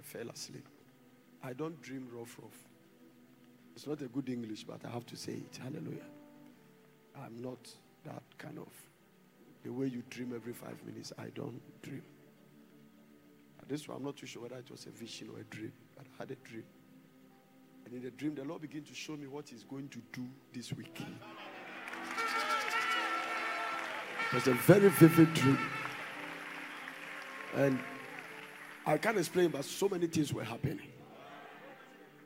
I fell asleep. I don't dream rough, rough. It's not a good English, but I have to say it. Hallelujah. I'm not that kind of the way you dream every five minutes. I don't dream. At this one, I'm not too sure whether it was a vision or a dream, but I had a dream. And in the dream, the Lord began to show me what He's going to do this week. It was a very vivid dream. And I can't explain, but so many things were happening.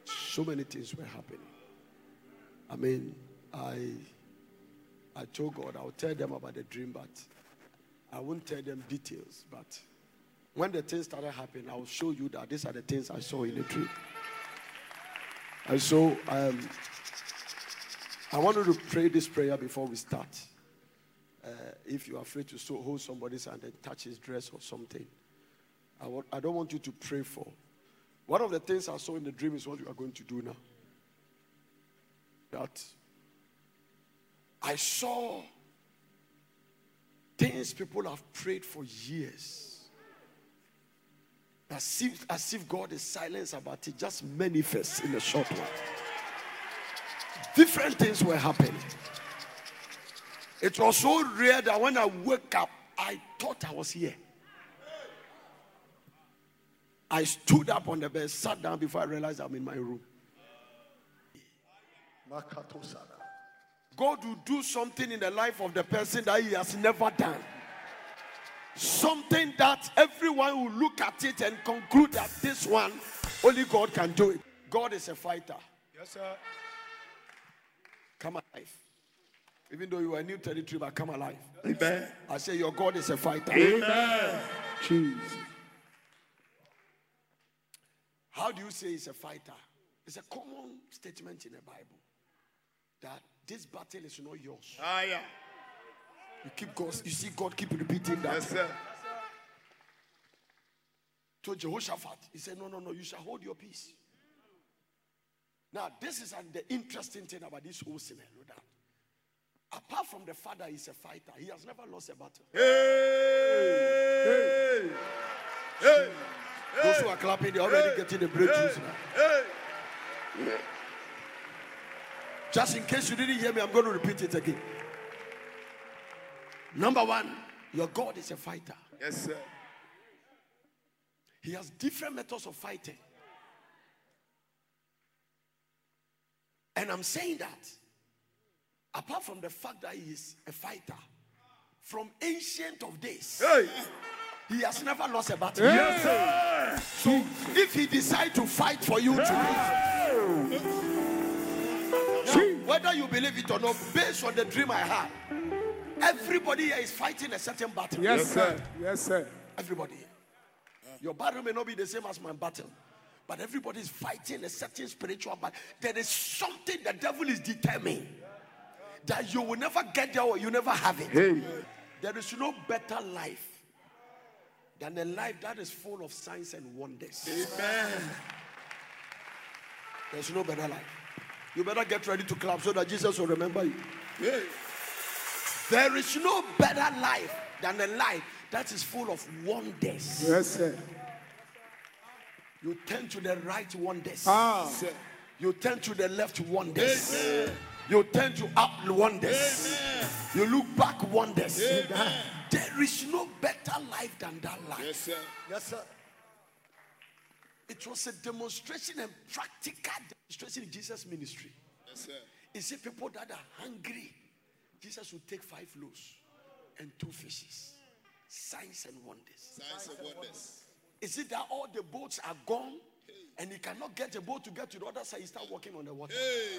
So many things were happening. I mean, I I told God I'll tell them about the dream, but I won't tell them details. But when the things started happening, I'll show you that these are the things I saw in the dream. And so um, I wanted to pray this prayer before we start. Uh, if you're afraid to hold somebody's hand and touch his dress or something, I, want, I don't want you to pray for. One of the things I saw in the dream is what you are going to do now. That I saw things people have prayed for years. That if, as if God is silent about it, just manifests in a short while. Different things were happening. It was so rare that when I woke up, I thought I was here. I stood up on the bed, sat down before I realized I'm in my room. God will do something in the life of the person that he has never done. Something that everyone will look at it and conclude that this one, only God can do it. God is a fighter. Yes, sir. Come alive. Even though you are new territory, but come alive. Amen. I say your God is a fighter. Amen. Jesus. How do you say he's a fighter? It's a common statement in the Bible that this battle is not yours. Ah, yeah. You keep God, you see God keep repeating that. Yes, sir. To Jehoshaphat, he said, No, no, no, you shall hold your peace. Now, this is an, the interesting thing about this whole scenario that apart from the fact that he's a fighter, he has never lost a battle. Hey. Hey. Those who are clapping, they're already getting the breakthroughs now. Just in case you didn't hear me, I'm going to repeat it again. Number one, your God is a fighter. Yes, sir. He has different methods of fighting. And I'm saying that apart from the fact that he is a fighter, from ancient of days, Hey. He has never lost a battle. Yes, sir. So if he decides to fight for you today, now, whether you believe it or not, based on the dream I had, everybody here is fighting a certain battle. Yes, sir. Yes, sir. Everybody. Your battle may not be the same as my battle, but everybody is fighting a certain spiritual battle. There is something the devil is determined that you will never get there or you never have it. Hey. There is no better life than a life that is full of signs and wonders. Amen. There's no better life. You better get ready to clap so that Jesus will remember you. There is no better life than a life that is full of wonders. Yes, sir. You turn to the right wonders. Ah. You turn to the left wonders. You turn to up wonders. You look back wonders. There is no better life than that life. Yes, sir. Yes, sir. It was a demonstration and practical demonstration in Jesus' ministry. Yes, sir. You see, people that are hungry, Jesus will take five loaves and two fishes. Signs and wonders. Signs and wonders. Is it that all the boats are gone and he cannot get a boat to get to the other side? He start walking on the water. Hey.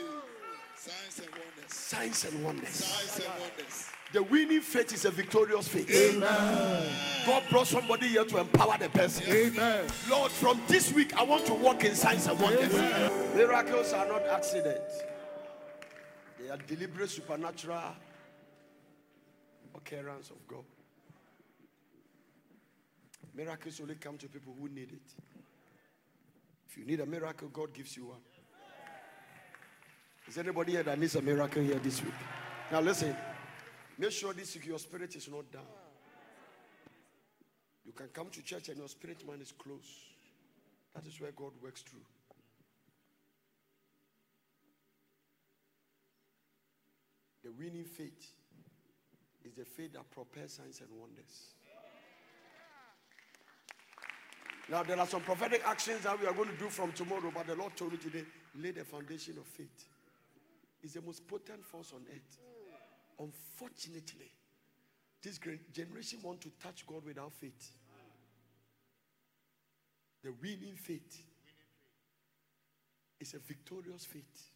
Signs and wonders. Signs and wonders. Signs and wonders. The winning faith is a victorious faith. Amen. God brought somebody here to empower the person. Amen. Lord, from this week, I want to walk in signs and wonders. Miracles are not accidents, they are deliberate supernatural occurrence of God. Miracles only come to people who need it. If you need a miracle, God gives you one. Is anybody here that needs a miracle here this week? Now listen, make sure this week your spirit is not down. You can come to church and your spirit man is close. That is where God works through. The winning faith is the faith that propels signs and wonders. Now, there are some prophetic actions that we are going to do from tomorrow, but the Lord told me today lay the foundation of faith. It's the most potent force on earth. Unfortunately, this generation want to touch God without faith. The winning faith is a victorious faith.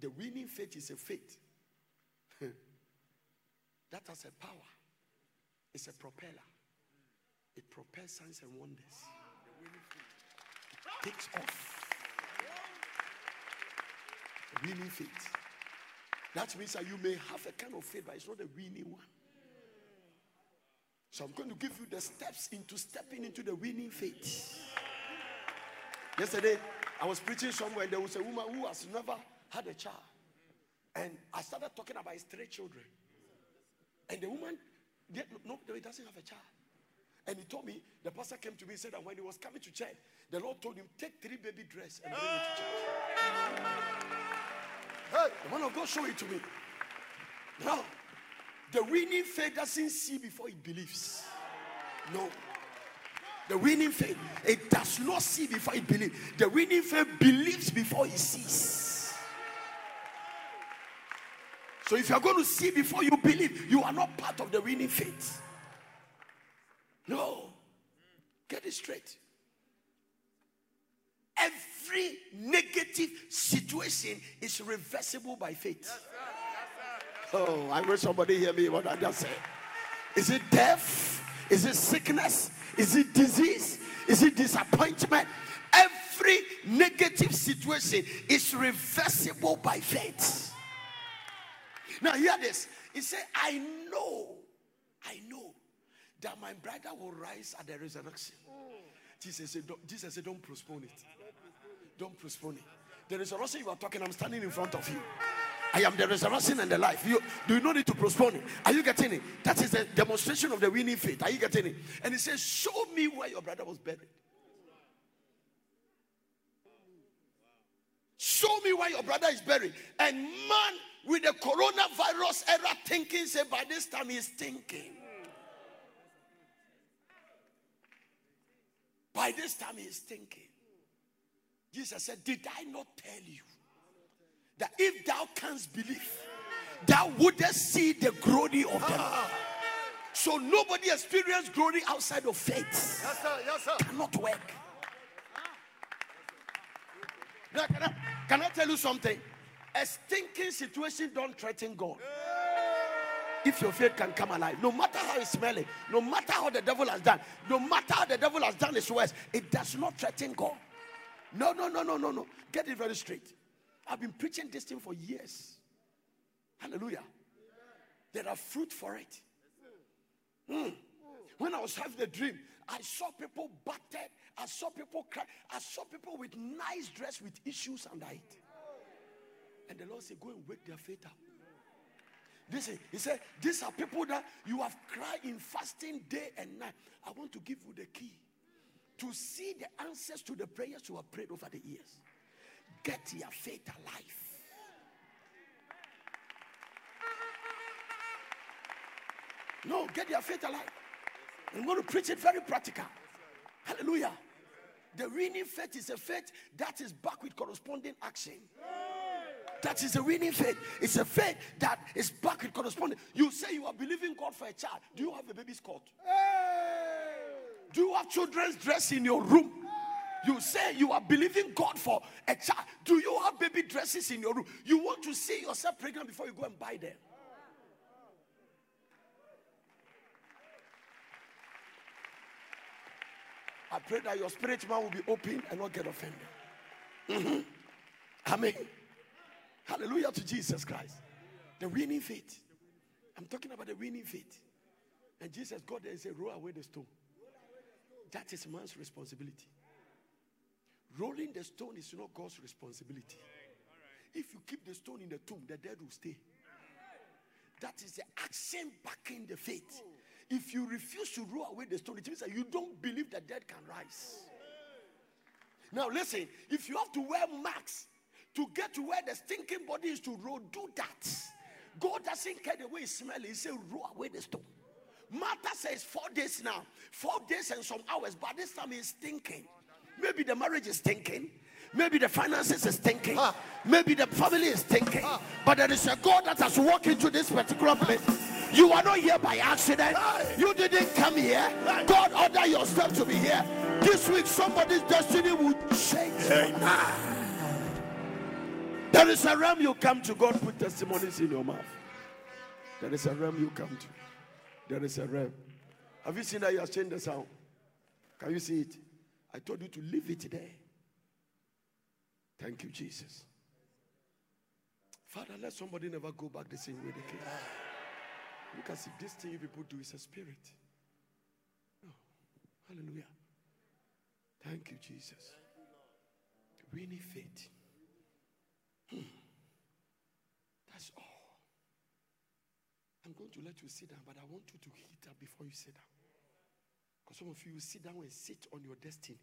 The winning faith is a faith that has a power. It's a propeller. It propels signs and wonders. It takes off. Winning faith. That means that you may have a kind of faith, but it's not a winning one. So I'm going to give you the steps into stepping into the winning faith. Yesterday, I was preaching somewhere, and there was a woman who has never had a child. And I started talking about his three children. And the woman, no, no, he doesn't have a child. And he told me, the pastor came to me and said that when he was coming to church, the Lord told him, take three baby dress and bring it to church. Hey, the man of God show it to me. Now, the winning faith doesn't see before it believes. No. The winning faith, it does not see before it believes. The winning faith believes before it sees. So if you are going to see before you believe, you are not part of the winning faith. No. Get it straight. Every negative situation is reversible by faith. Oh, I wish somebody hear me what I just said. Is it death? Is it sickness? Is it disease? Is it disappointment? Every negative situation is reversible by faith. Now, hear this. He said, I know, I know that my brother will rise at the resurrection. Jesus said, don't, Jesus said, don't postpone it. Don't postpone it. The resurrection you are talking, I'm standing in front of you. I am the resurrection and the life. You do you not need to postpone it? Are you getting it? That is a demonstration of the winning faith. Are you getting it? And he says, Show me where your brother was buried. Show me where your brother is buried. And man with the coronavirus era thinking, say by this time he's thinking. By this time, he's thinking. Jesus said, Did I not tell you that if thou canst believe, thou wouldst see the glory of them? So nobody experienced glory outside of faith. Yes, sir. Yes, sir. Cannot work. Now, can I, can I tell you something? A stinking situation don't threaten God. If your faith can come alive, no matter how it's smelling, no matter how the devil has done, no matter how the devil has done his worst, it does not threaten God. No, no, no, no, no, no. Get it very straight. I've been preaching this thing for years. Hallelujah. There are fruit for it. Mm. When I was having the dream, I saw people battered. I saw people cry. I saw people with nice dress with issues under it. And the Lord said, Go and wake their faith up. Listen, he said, These are people that you have cried in fasting day and night. I want to give you the key to see the answers to the prayers you have prayed over the years. Get your faith alive. No, get your faith alive. I'm going to preach it very practical. Hallelujah. The winning faith is a faith that is back with corresponding action. That is a winning faith. It's a faith that is back with corresponding. You say you are believing God for a child. Do you have a baby's coat? Do you have children's dress in your room? You say you are believing God for a child. Do you have baby dresses in your room? You want to see yourself pregnant before you go and buy them. I pray that your spirit man will be open and not get offended. Mm-hmm. Amen. Hallelujah to Jesus Christ. The winning faith. I'm talking about the winning faith. And Jesus got there and said, Roll away the stone. That is man's responsibility. Rolling the stone is not God's responsibility. If you keep the stone in the tomb, the dead will stay. That is the action backing the faith. If you refuse to roll away the stone, it means that you don't believe the dead can rise. Now listen, if you have to wear masks to get to where the stinking body is to roll, do that. God doesn't care the way it smells. He said, roll away the stone. Martha says four days now, four days and some hours, but this time he's thinking. Maybe the marriage is thinking. Maybe the finances is thinking. Ah. Maybe the family is thinking. But there is a God that has walked into this particular place. You are not here by accident. You didn't come here. God ordered your step to be here. This week, somebody's destiny will change. There is a realm you come to. God put testimonies in your mouth. There is a realm you come to. There is a realm. Have you seen that you have changed the sound? Can you see it? I told you to leave it there. Thank you, Jesus. Father, let somebody never go back the same way they came. As if this thing you people do is a spirit. Hallelujah. Thank you, Jesus. We need faith. Hmm. That's all. I'm going to let you sit down, but I want you to heat up before you sit down. Because some of you you sit down and sit on your destiny.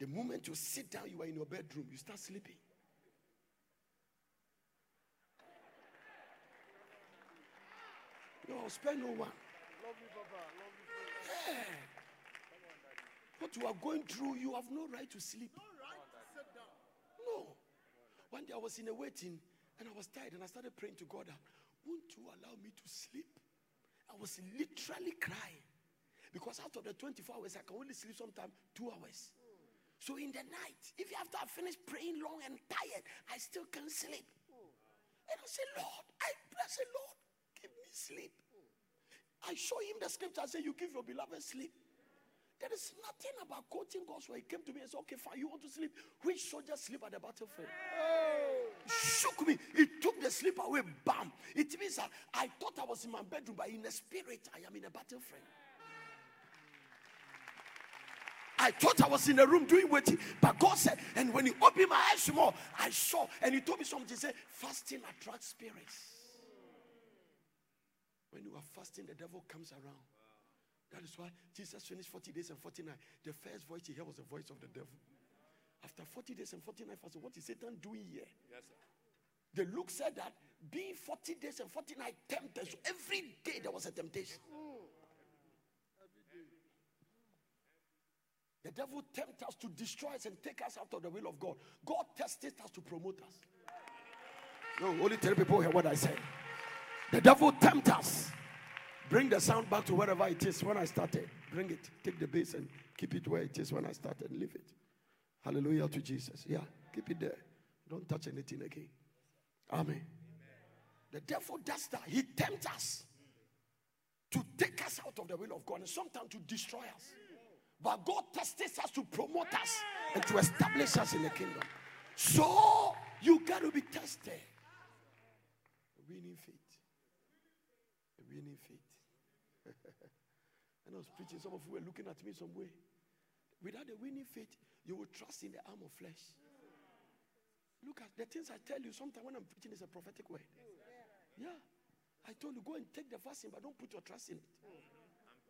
The moment you sit down, you are in your bedroom, you start sleeping. No, spare no one. Love you, Baba. Love you, Baba. Yeah. What you are going through, you have no right to sleep. No. One day I was in a waiting and I was tired and I started praying to God, won't you allow me to sleep? I was literally crying. Because out of the 24 hours, I can only sleep sometimes two hours. So in the night, if after I finish praying long and tired, I still can't sleep. And I say, Lord, I, I say, Lord, give me sleep. I show him the scripture. I say, You give your beloved sleep. There is nothing about quoting God's word. He came to me and said, Okay, fine, you want to sleep? Which soldier sleep at the battlefield? It shook me. It took the sleep away. Bam. It means that I thought I was in my bedroom, but in the spirit, I am in a battle battlefield. I thought I was in a room doing waiting, but God said, and when He opened my eyes more, I saw, and He told me something. He said, fasting attracts spirits. When you are fasting, the devil comes around. That is why Jesus finished 40 days and 49. The first voice he heard was the voice of the devil. After 40 days and 49 fasting, what is Satan doing here? Yes, sir. The Luke said that being 40 days and 49 tempted, so every day there was a temptation. The devil tempts us to destroy us and take us out of the will of God. God tested us to promote us. No, only tell people here what I say. The devil tempts us. Bring the sound back to wherever it is when I started. Bring it. Take the bass and keep it where it is when I started. Leave it. Hallelujah to Jesus. Yeah, keep it there. Don't touch anything again. Amen. The devil does that. He tempts us to take us out of the will of God and sometimes to destroy us. But God tests us to promote us and to establish us in the kingdom. So you got to be tested. Winning faith. Winning faith. and I was preaching, some of you were looking at me some way. Without the winning faith, you will trust in the arm of flesh. Look at the things I tell you. Sometimes when I'm preaching, it's a prophetic word. Yeah. I told you, go and take the vaccine, but don't put your trust in it.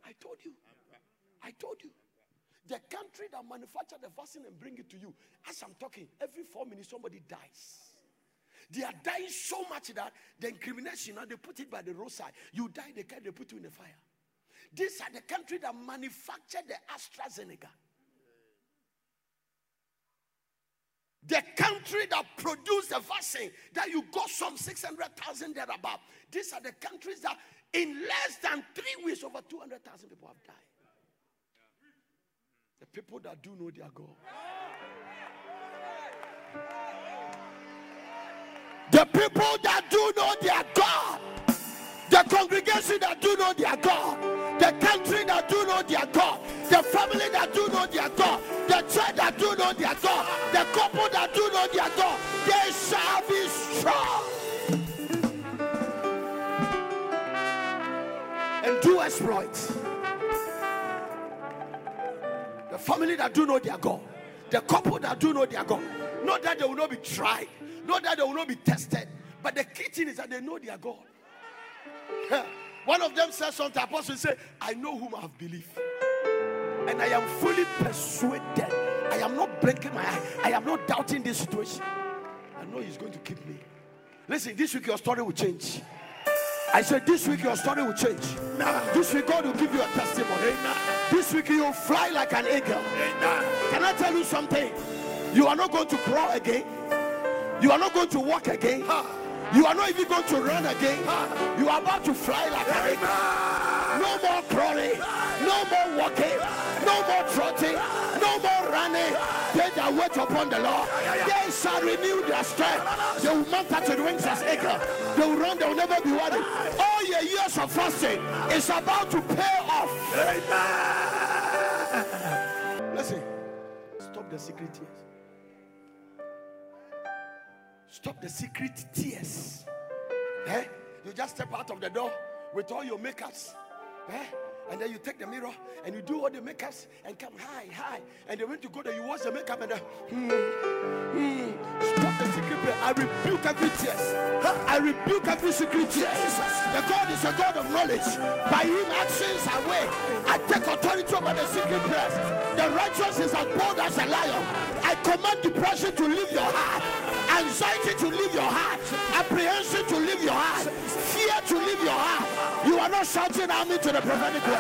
I told you. I told you. The country that manufacture the vaccine and bring it to you, as I'm talking, every four minutes somebody dies. They are dying so much that the incrimination, now they put it by the roadside. You die, they can they put you in the fire. These are the country that manufacture the AstraZeneca. The country that produced the vaccine that you got some 600,000 there above. These are the countries that in less than three weeks, over 200,000 people have died. The people that do know their God. The people that do know their God. The congregation that do know their God. The country that do know their God. The family that do know their God. The church that do know their And do exploits. The family that do know their God. The couple that do know their God. Not that they will not be tried. Not that they will not be tested. But the key thing is that they know their God. One of them says something. Apostle say, I know whom I have believed. And I am fully persuaded I am not blinking my eye. I am not doubting this situation. I know He's going to keep me. Listen, this week your story will change. I said, This week your story will change. This week God will give you a testimony. This week you will fly like an eagle. Can I tell you something? You are not going to crawl again. You are not going to walk again. You are not even going to run again. You are about to fly like an eagle. No more crawling. No more walking. No more trotting. No more running. They that wait upon the Lord, they shall renew their strength. They will mount up to the wings as eagle. They will run. They will never be worried. All your years of fasting is about to pay off. Listen. Stop the secret tears. Stop the secret tears. Eh? You just step out of the door with all your makeups. Eh? And then you take the mirror and you do all the makeups and come high, high. And then when you go there, you wash the makeup and then, hmm, hmm. Stop the secret prayer. I rebuke every tears. I rebuke every secret tears. The God is a God of knowledge. By him actions are way. I take authority over the secret prayers. The righteous is as bold as a lion. I command depression to leave your heart. Anxiety to leave your heart. Apprehension to leave your heart. Fear to leave your heart. You are not shouting at me to the prophetic word.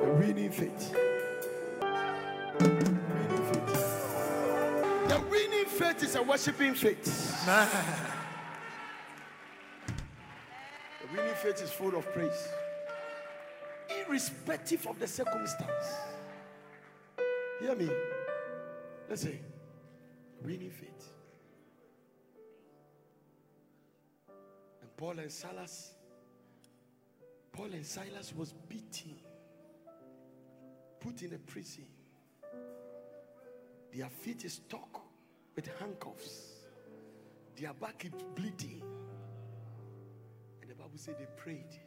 The winning faith. Winning faith. The winning faith is a worshiping faith. The winning faith is full of praise, irrespective of the circumstance. Hear me. Let's Listen. Winning faith. And Paul and Silas, Paul and Silas was beaten, put in a prison. Their feet is stuck with handcuffs. Their back is bleeding. And the Bible said they prayed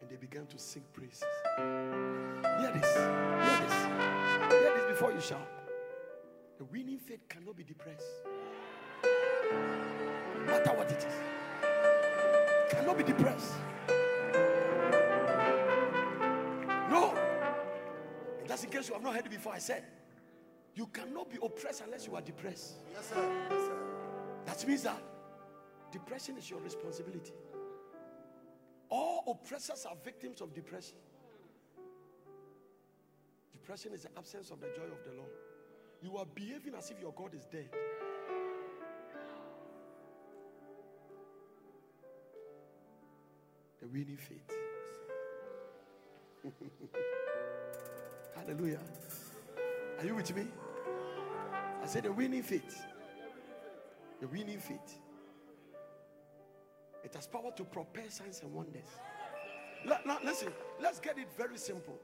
and they began to sing praises. Hear this. Hear this. Hear this before you shout. The winning faith cannot be depressed. No matter what it is. Cannot be depressed. No. And that's in case you have not heard it before. I said, you cannot be oppressed unless you are depressed. Yes, sir. Yes, sir. That means that depression is your responsibility. All oppressors are victims of depression. Depression is the absence of the joy of the Lord. You are behaving as if your God is dead. The winning faith. Hallelujah. Are you with me? I said the winning faith. The winning faith. It has power to prepare signs and wonders. Now, listen, let's get it very simple.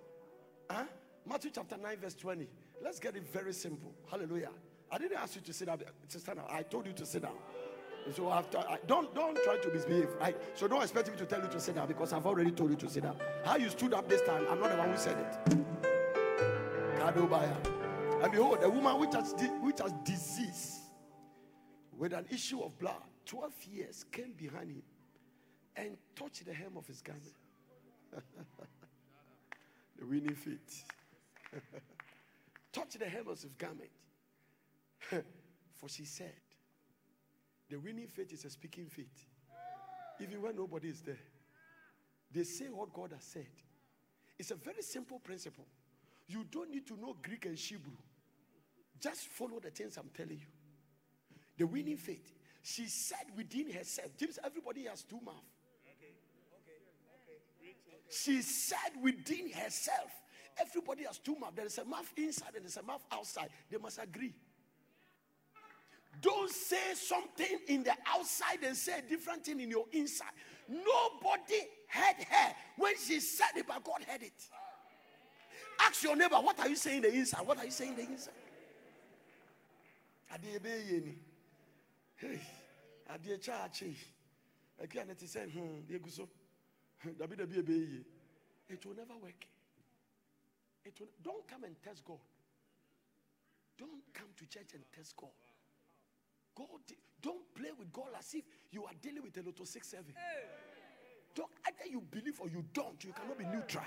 Huh? Matthew chapter 9, verse 20. Let's get it very simple. Hallelujah. I didn't ask you to sit down. To stand up. I told you to sit down. So after, I, don't don't try to misbehave. I, so don't expect me to tell you to sit down because I've already told you to sit down. How you stood up this time, I'm not the one who said it. Kadobaya. And behold, a woman which has which has disease with an issue of blood, 12 years, came behind him and touched the hem of his garment. the winning feet. touch the hem of his garment. For she said, the winning faith is a speaking faith. Even when nobody is there, they say what God has said. It's a very simple principle. You don't need to know Greek and Hebrew. Just follow the things I'm telling you. The winning faith. She said within herself, James, everybody has two mouths. Okay. Okay. Okay. She said within herself, everybody has two mouths. There is a mouth inside and there's a mouth outside. They must agree. Don't say something in the outside and say a different thing in your inside. Nobody heard her when she said it, but God heard it. Ask your neighbor, what are you saying in the inside? What are you saying in the inside? Hmm. It will never work. It will, don't come and test God. Don't come to church and test God. God, don't play with God as if you are dealing with a Lotto 6 7. Don't, either you believe or you don't, you cannot be neutral.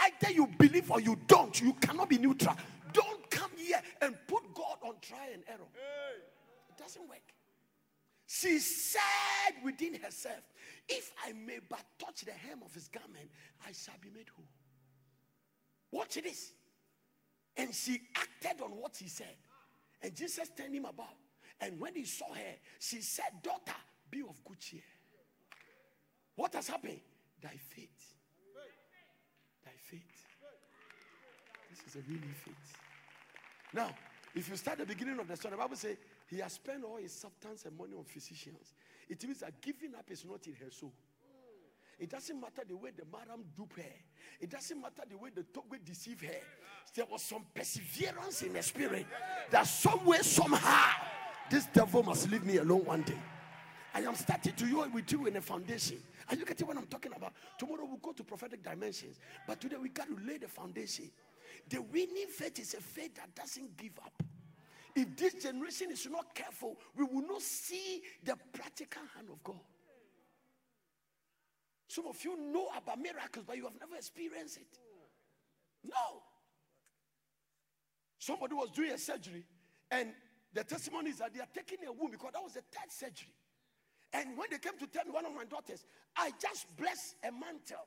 Either you believe or you don't, you cannot be neutral. Don't come here and put God on trial and error. It doesn't work. She said within herself, If I may but touch the hem of his garment, I shall be made whole. Watch this. And she acted on what he said. And Jesus turned him about. And when he saw her, she said, Daughter, be of good cheer. What has happened? Thy faith. Thy faith. This is a really faith. Now, if you start the beginning of the story, the Bible says he has spent all his substance and money on physicians. It means that giving up is not in her soul. It doesn't matter the way the madam dupe her. It doesn't matter the way the Togwe deceive her. There was some perseverance in the spirit that somewhere, somehow, this devil must leave me alone one day. I am starting to you with you in a foundation. Are you getting what I'm talking about? Tomorrow we'll go to prophetic dimensions. But today we got to lay the foundation. The winning faith is a faith that doesn't give up. If this generation is not careful, we will not see the practical hand of God. Some of you know about miracles, but you have never experienced it. No. Somebody was doing a surgery, and the testimony is that they are taking a womb because that was the third surgery. And when they came to tell me, one of my daughters, I just blessed a mantle.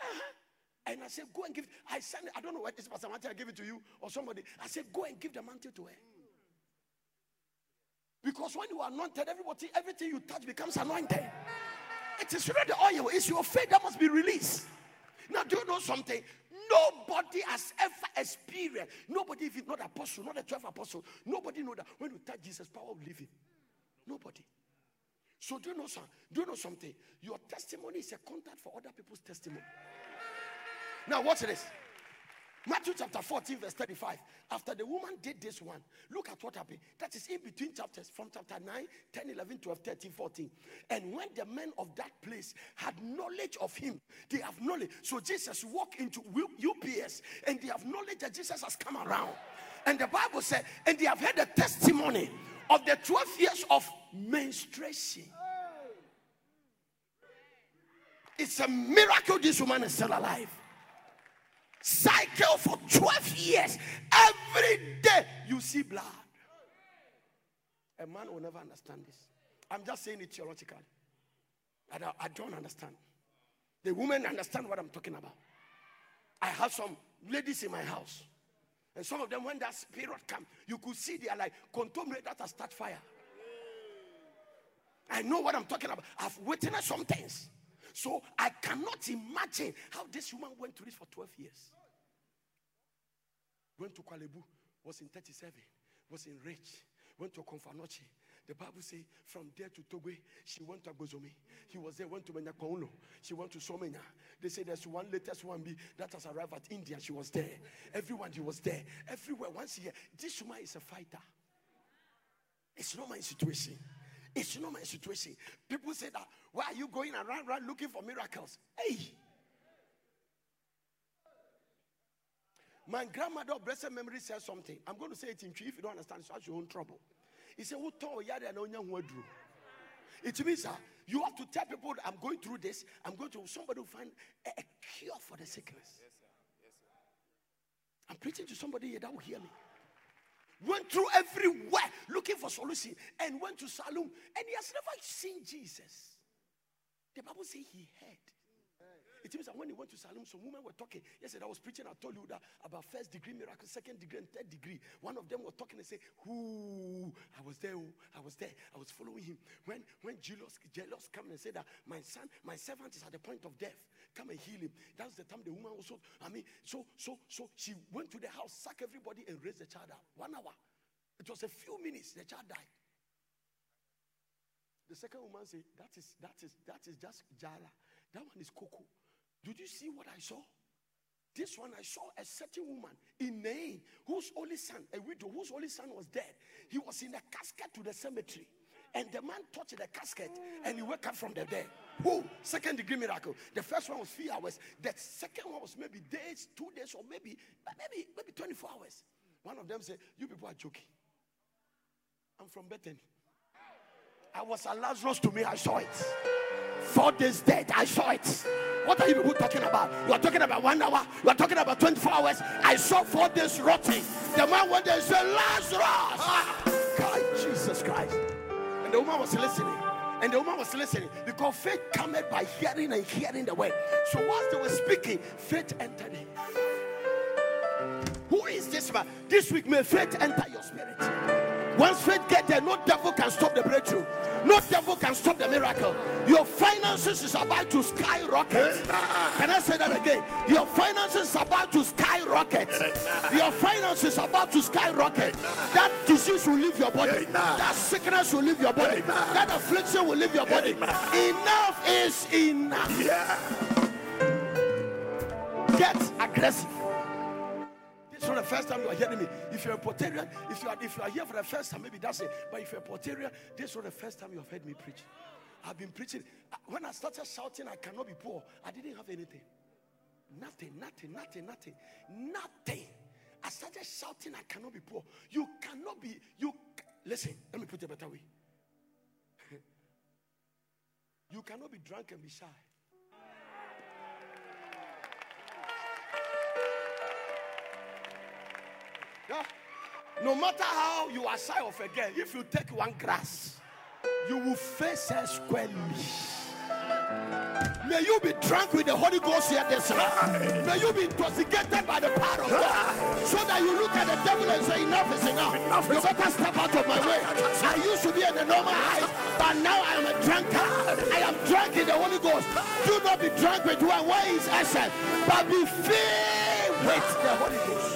Uh-huh. And I said, Go and give. I sent I don't know what this Pastor Martin, I give it to you or somebody. I said, Go and give the mantle to her. Because when you are anointed, everybody, everything you touch becomes anointed. It is not the oil, it's your faith that must be released. Now, do you know something? Nobody has ever experienced, nobody, if it's not apostle, not the 12 apostle, nobody know that when you touch Jesus, power will leave him. Nobody. So do you know something? Do you know something? Your testimony is a contact for other people's testimony. Now watch this. Matthew chapter 14, verse 35. After the woman did this one, look at what happened. That is in between chapters from chapter 9, 10, 11, 12, 13, 14. And when the men of that place had knowledge of him, they have knowledge. So Jesus walked into UPS and they have knowledge that Jesus has come around. And the Bible said, and they have heard the testimony of the 12 years of menstruation. It's a miracle this woman is still alive cycle for 12 years. Every day you see blood. A man will never understand this. I'm just saying it theologically. I don't, I don't understand. The women understand what I'm talking about. I have some ladies in my house. And some of them, when that spirit come, you could see they are like contaminated that start fire. I know what I'm talking about. I've witnessed some things. So I cannot imagine how this woman went through this for 12 years. Went to Korle Bu, was in 37, was in Ridge, went to Komfo Anokye. The Bible says from there to Togwe, she went to Agbozomi. He was there, went to Menyakwauno. She went to Somanya. They say there's one latest one B that has arrived at India. She was there. Everyone, he was there. Everywhere, once a year. This woman is a fighter. It's not my situation. It's not my situation. People say that, why are you going around, around looking for miracles? Hey! My grandmother of blessed memory said something. I'm going to say it in tree. If you don't understand, it's your own trouble. He said, It means uh, you have to tell people I'm going through this. I'm going to, somebody will find a, a cure for the sickness. Yes, sir. Yes, sir. I'm preaching to somebody here that will hear me went through everywhere looking for solution and went to Salem and he has never seen Jesus. The Bible says he heard. It means that when he went to Salem, some women were talking. Yesterday I was preaching, I told you that about first degree miracle, second degree, and third degree. One of them was talking and say, Who I was there, oh, I was there, I was following him. When when Jairus, Jairus came and said that my son, my servant is at the point of death. Come and heal him. That's the time the woman also, I mean, so so so she went to the house, sack everybody, and raised the child up. One hour. It was a few minutes, the child died. The second woman said, That is that is that is just Jala. That one is Coco. Did you see what I saw? This one, I saw a certain woman in Nain whose only son, a widow whose only son was dead. He was in a casket to the cemetery. And the man touched the casket and he woke up from the dead. Who? Second degree miracle. The first one was three hours. The second one was maybe days, two days, or maybe maybe maybe 24 hours. One of them said, You people are joking. I'm from Bethany. I was a Lazarus to me, I saw it. Four days dead. I saw it. What are you people talking about? You are talking about one hour. You are talking about 24 hours. I saw four days rotting. The man went there and said, Lazarus. Ah, God, Jesus Christ. And the woman was listening. And the woman was listening because faith cometh by hearing and hearing the word. So whilst they were speaking, faith entered him. Who is this man? This week, may faith enter your spirit. Once faith get there, no devil can stop the breakthrough. No devil can stop the miracle. Your finances is about to skyrocket. Can I say that again? Your finances is about to skyrocket. Your finances is about to skyrocket. That disease will leave your body. That sickness will leave your body. That affliction will leave your body. Enough is enough. Get aggressive. Is not the first time you are hearing me. If you're a Portarian, if you are if you are here for the first time, maybe that's it. But if you're a Portarian, this is not the first time you have heard me preach. I've been preaching. Uh, When I started shouting, I cannot be poor. I didn't have anything. Nothing, nothing, nothing, nothing, nothing. I started shouting, I cannot be poor. You cannot be, you listen, let me put it a better way. you cannot be drunk and be shy. Yeah. No matter how you are shy of a girl, if you take one grass, you will face her squarely. May you be drunk with the Holy Ghost here this night. May you be intoxicated by the power of God. So that you look at the devil and say, Enough is enough. enough you better step out of my way. I used to be in the normal height, but now I am a drunkard. I am drunk in the Holy Ghost. Do not be drunk with one. Where is essence? But be filled with the Holy Ghost.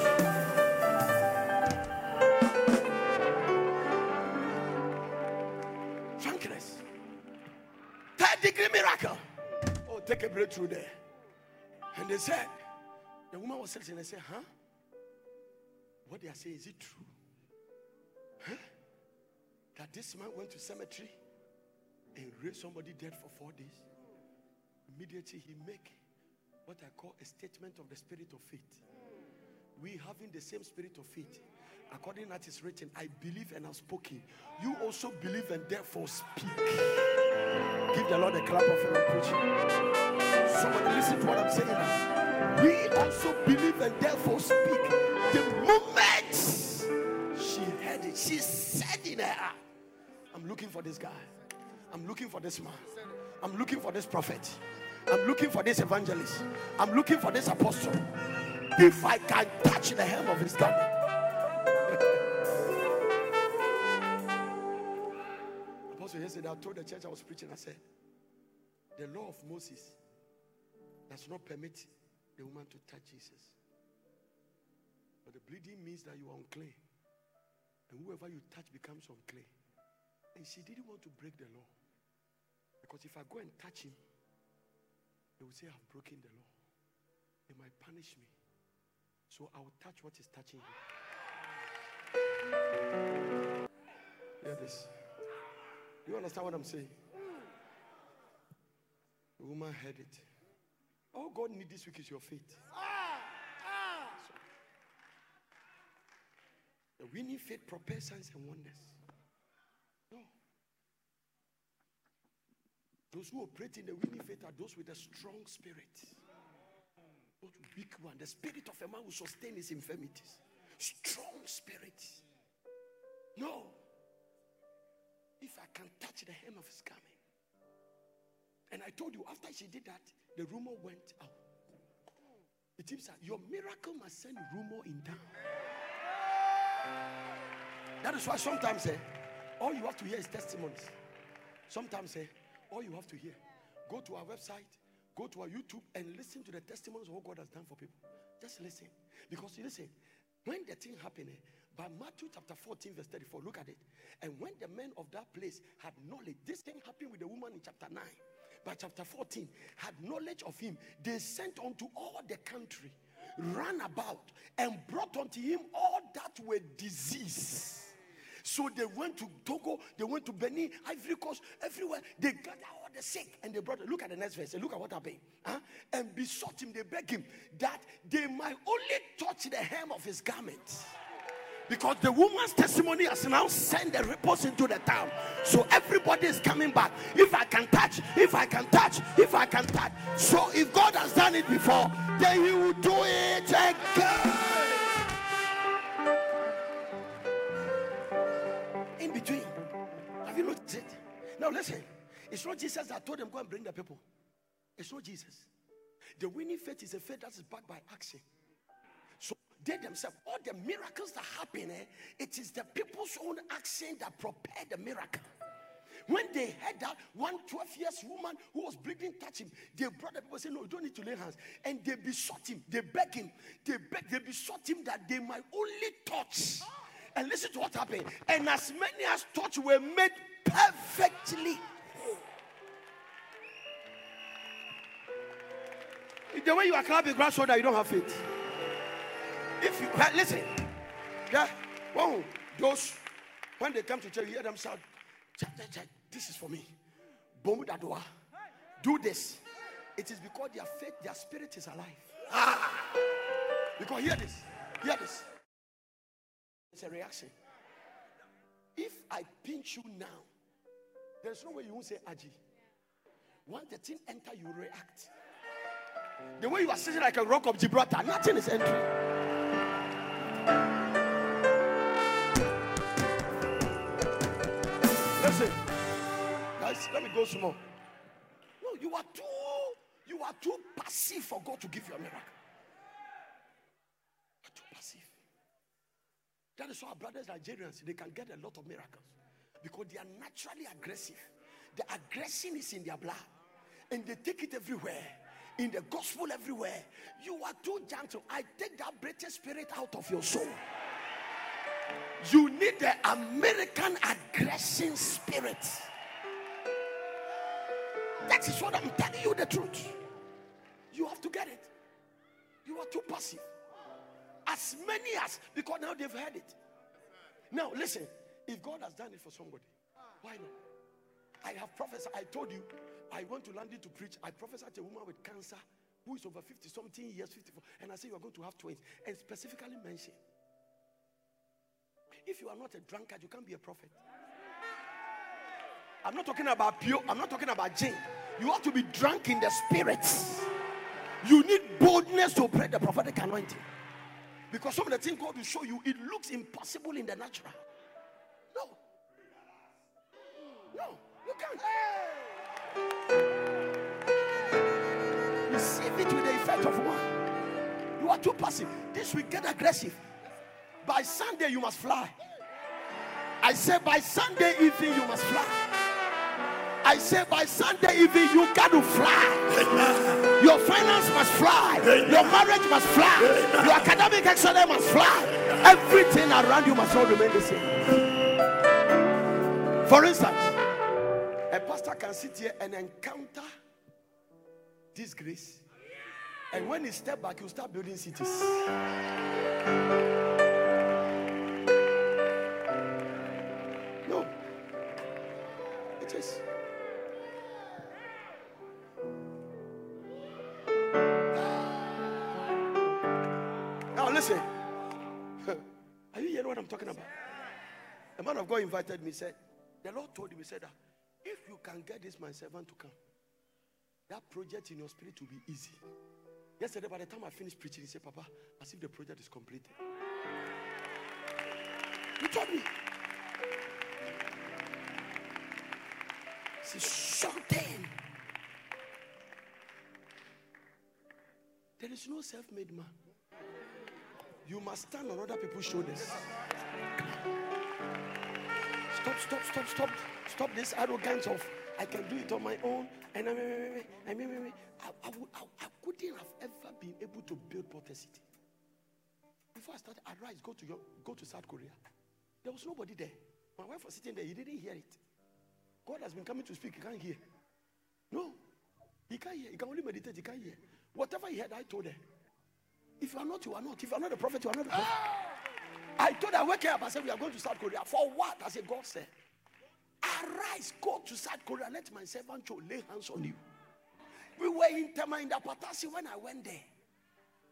Take a breakthrough there. And they said, the woman was sitting and said, huh? What they are saying, is it true? Huh? That this man went to cemetery and raised somebody dead for four days. Immediately he make what I call a statement of the spirit of faith. We having the same spirit of faith. According that is written, I believe and have spoken. You also believe and therefore speak. Give the Lord a clap of preaching. Somebody listen to what I'm saying now. We also believe and therefore speak. The moment she heard it, she said in her heart, I'm looking for this guy. I'm looking for this man. I'm looking for this prophet. I'm looking for this evangelist. I'm looking for this apostle. If I can touch the hem of his garment. Yesterday, I told the church I was preaching, I said, the law of Moses does not permit the woman to touch Jesus. But the bleeding means that you are unclean. And whoever you touch becomes unclean. And she didn't want to break the law. Because if I go and touch him, they will say I've broken the law. They might punish me. So I will touch what is touching him. Hear this. You understand what I'm saying? The woman heard it. All God needs this week is your faith. Ah! So, the winning faith prepares signs and wonders. No. Those who operate in the winning faith are those with a strong spirit. Not weak one. The spirit of a man will sustain his infirmities. Strong spirit. No. If I can touch the hem of his garment. And I told you, after she did that, the rumor went out. It seems that your miracle must send rumor in town. That is why sometimes eh, all you have to hear is testimonies. Sometimes eh, all you have to hear, go to our website, go to our YouTube, and listen to the testimonies of what God has done for people. Just listen. Because listen, when the thing happened, eh, by Matthew chapter 14, verse 34, look at it. And when the men of that place had knowledge, this thing happened with the woman in chapter 9. but chapter 14, had knowledge of him, they sent unto all the country, ran about, and brought unto him all that were diseased. So they went to Togo, they went to Benin, Ivory Coast, everywhere. They gathered all the sick and they brought. Look at the next verse. Look at what happened. Huh? And besought him, they begged him that they might only touch the hem of his garment. Because the woman's testimony has now sent the reports into the town. So everybody is coming back. If I can touch, if I can touch, if I can touch, So if God has done it before, then He will do it again. In between, have you noticed it? Now listen, it's not Jesus that told them go and bring the people. It's not Jesus. The winning faith is a faith that is backed by action. They themselves, all the miracles that happen, eh, it is the people's own action that prepared the miracle. When they heard that one 12 years woman who was bleeding touch him, they brought the people say, No, you don't need to lay hands. And they besought him, they begged him, they begged, they besought him that they might only touch. And listen to what happened. And as many as touched were made perfectly. The way you are clapping grass that you don't have faith. If you listen, yeah, well, those when they come to church, you hear them shout, this is for me. Bomb that door. Do this. It is because their faith, their spirit is alive. Ah. Because hear this, hear this. It's a reaction. If I pinch you now, there's no way you won't say Aji. Once the thing enter, you react. The way you are sitting like a rock of Gibraltar, nothing is entering. Listen, guys, let me go small. No, you are too, you are too passive for God to give you a miracle. You're too passive. That is why brothers Nigerians they can get a lot of miracles because they are naturally aggressive. The aggression is in their blood, and they take it everywhere in the gospel everywhere. You are too gentle. I take that British spirit out of your soul. You need the American aggression spirit. That is what I'm telling you the truth. You have to get it. You are too passive. As many as, because now they've heard it. Now, listen, if God has done it for somebody, why not? I have prophesied, I told you, I went to London to preach. I prophesied to a woman with cancer who is over 50 something years, 54. And I said, You are going to have twins. And specifically mentioned, if you are not a drunkard, you can't be a prophet. I'm not talking about pure, I'm not talking about gin. You have to be drunk in the spirit. You need boldness to pray the prophetic anointing. Because some of the things God will show you, it looks impossible in the natural. No. No, you can't. Receive it with the effect of one. You are too passive. This will get aggressive. By Sunday, you must fly. I say by Sunday evening, you must fly. I say by Sunday evening, you got to fly. Your finance must fly. Your marriage must fly. Your academic excellence must fly. Everything around you must all remain the same. For instance, a pastor can sit here and encounter this grace. And when he step back, he'll start building cities. Listen. Are you hearing what I'm talking about? A man of God invited me, said, the Lord told him, He said that if you can get this my servant to come, that project in your spirit will be easy. Yesterday, by the time I finished preaching, he said, Papa, as if the project is completed. He told me. See, something. There is no self made man. You must stand on other people's shoulders. Stop, stop, stop, stop. Stop this arrogance of I can do it on my own. And I, mean, I, I, I, I, I couldn't have ever been able to build Port City. Before I started, I rise, go to your, go to South Korea. There was nobody there. My wife was sitting there. He didn't hear it. God has been coming to speak. He can't hear. No, he can't hear. He can only meditate. He can't hear. Whatever he heard, I told her. If you are not, you are not. If you are not a prophet, you are not prophet. I told her, wake up. I said, we are going to South Korea. For what? I said, God said, arise, go to South Korea. Let my servant Cho lay hands on you. We were in Tema in the Patasi when I went there.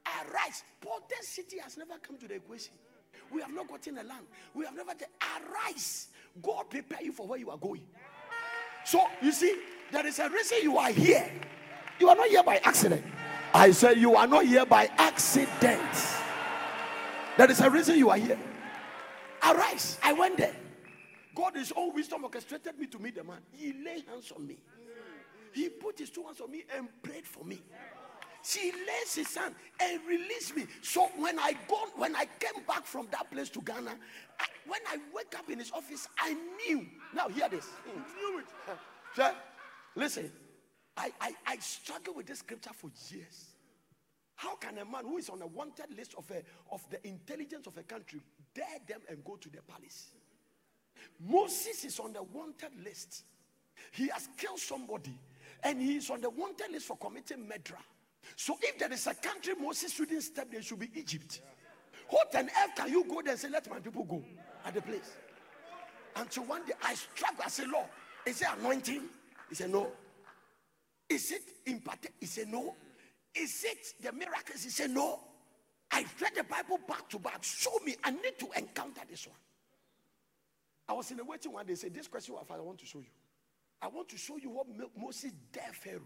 Arise. Port City has never come to the equation. We have not gotten a land. We have never. Arise. God prepare you for where you are going. So you see, there is a reason you are here. You are not here by accident. I said, You are not here by accident. There is a reason you are here. Arise. I went there. God, His own wisdom, orchestrated me to meet the man. He laid hands on me. He put his two hands on me and prayed for me. She lays his hand and released me. So when I go, when I came back from that place to Ghana, I, when I wake up in his office, I knew. Now hear this. Knew it. Listen. I, I, I struggled with this scripture for years. How can a man who is on a wanted list of, a, of the intelligence of a country dare them and go to the palace? Moses is on the wanted list. He has killed somebody and he is on the wanted list for committing murder. So if there is a country Moses shouldn't step there, should be Egypt. What on earth can you go there and say, let my people go at the place? Until one day I struggle. I say, Lord, is it anointing? He said, no. Is it imparted? He said, no. Is it the miracles? He said, no. I read the Bible back to back. Show me. I need to encounter this one. I was in the waiting one. They said, this question, I want to show you. I want to show you what Moses dare Pharaoh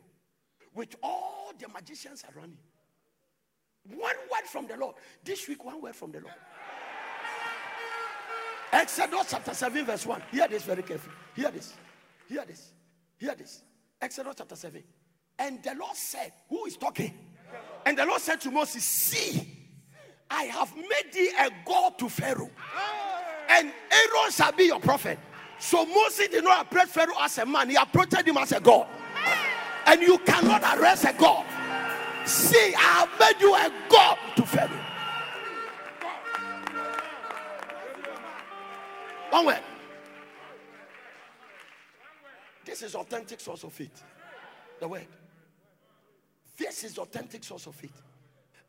with all the magicians around him. One word from the Lord. This week, one word from the Lord. Exodus chapter 7, verse 1. Hear this very carefully. Hear this. Hear this. Hear this. Exodus chapter 7. And the Lord said, Who is talking? And the Lord said to Moses, See, I have made thee a God to Pharaoh, and Aaron shall be your prophet. So Moses did not approach Pharaoh as a man, he approached him as a God. And you cannot arrest a God. See, I have made you a God to Pharaoh. One word. This is authentic source of faith. The word. This is authentic source of faith.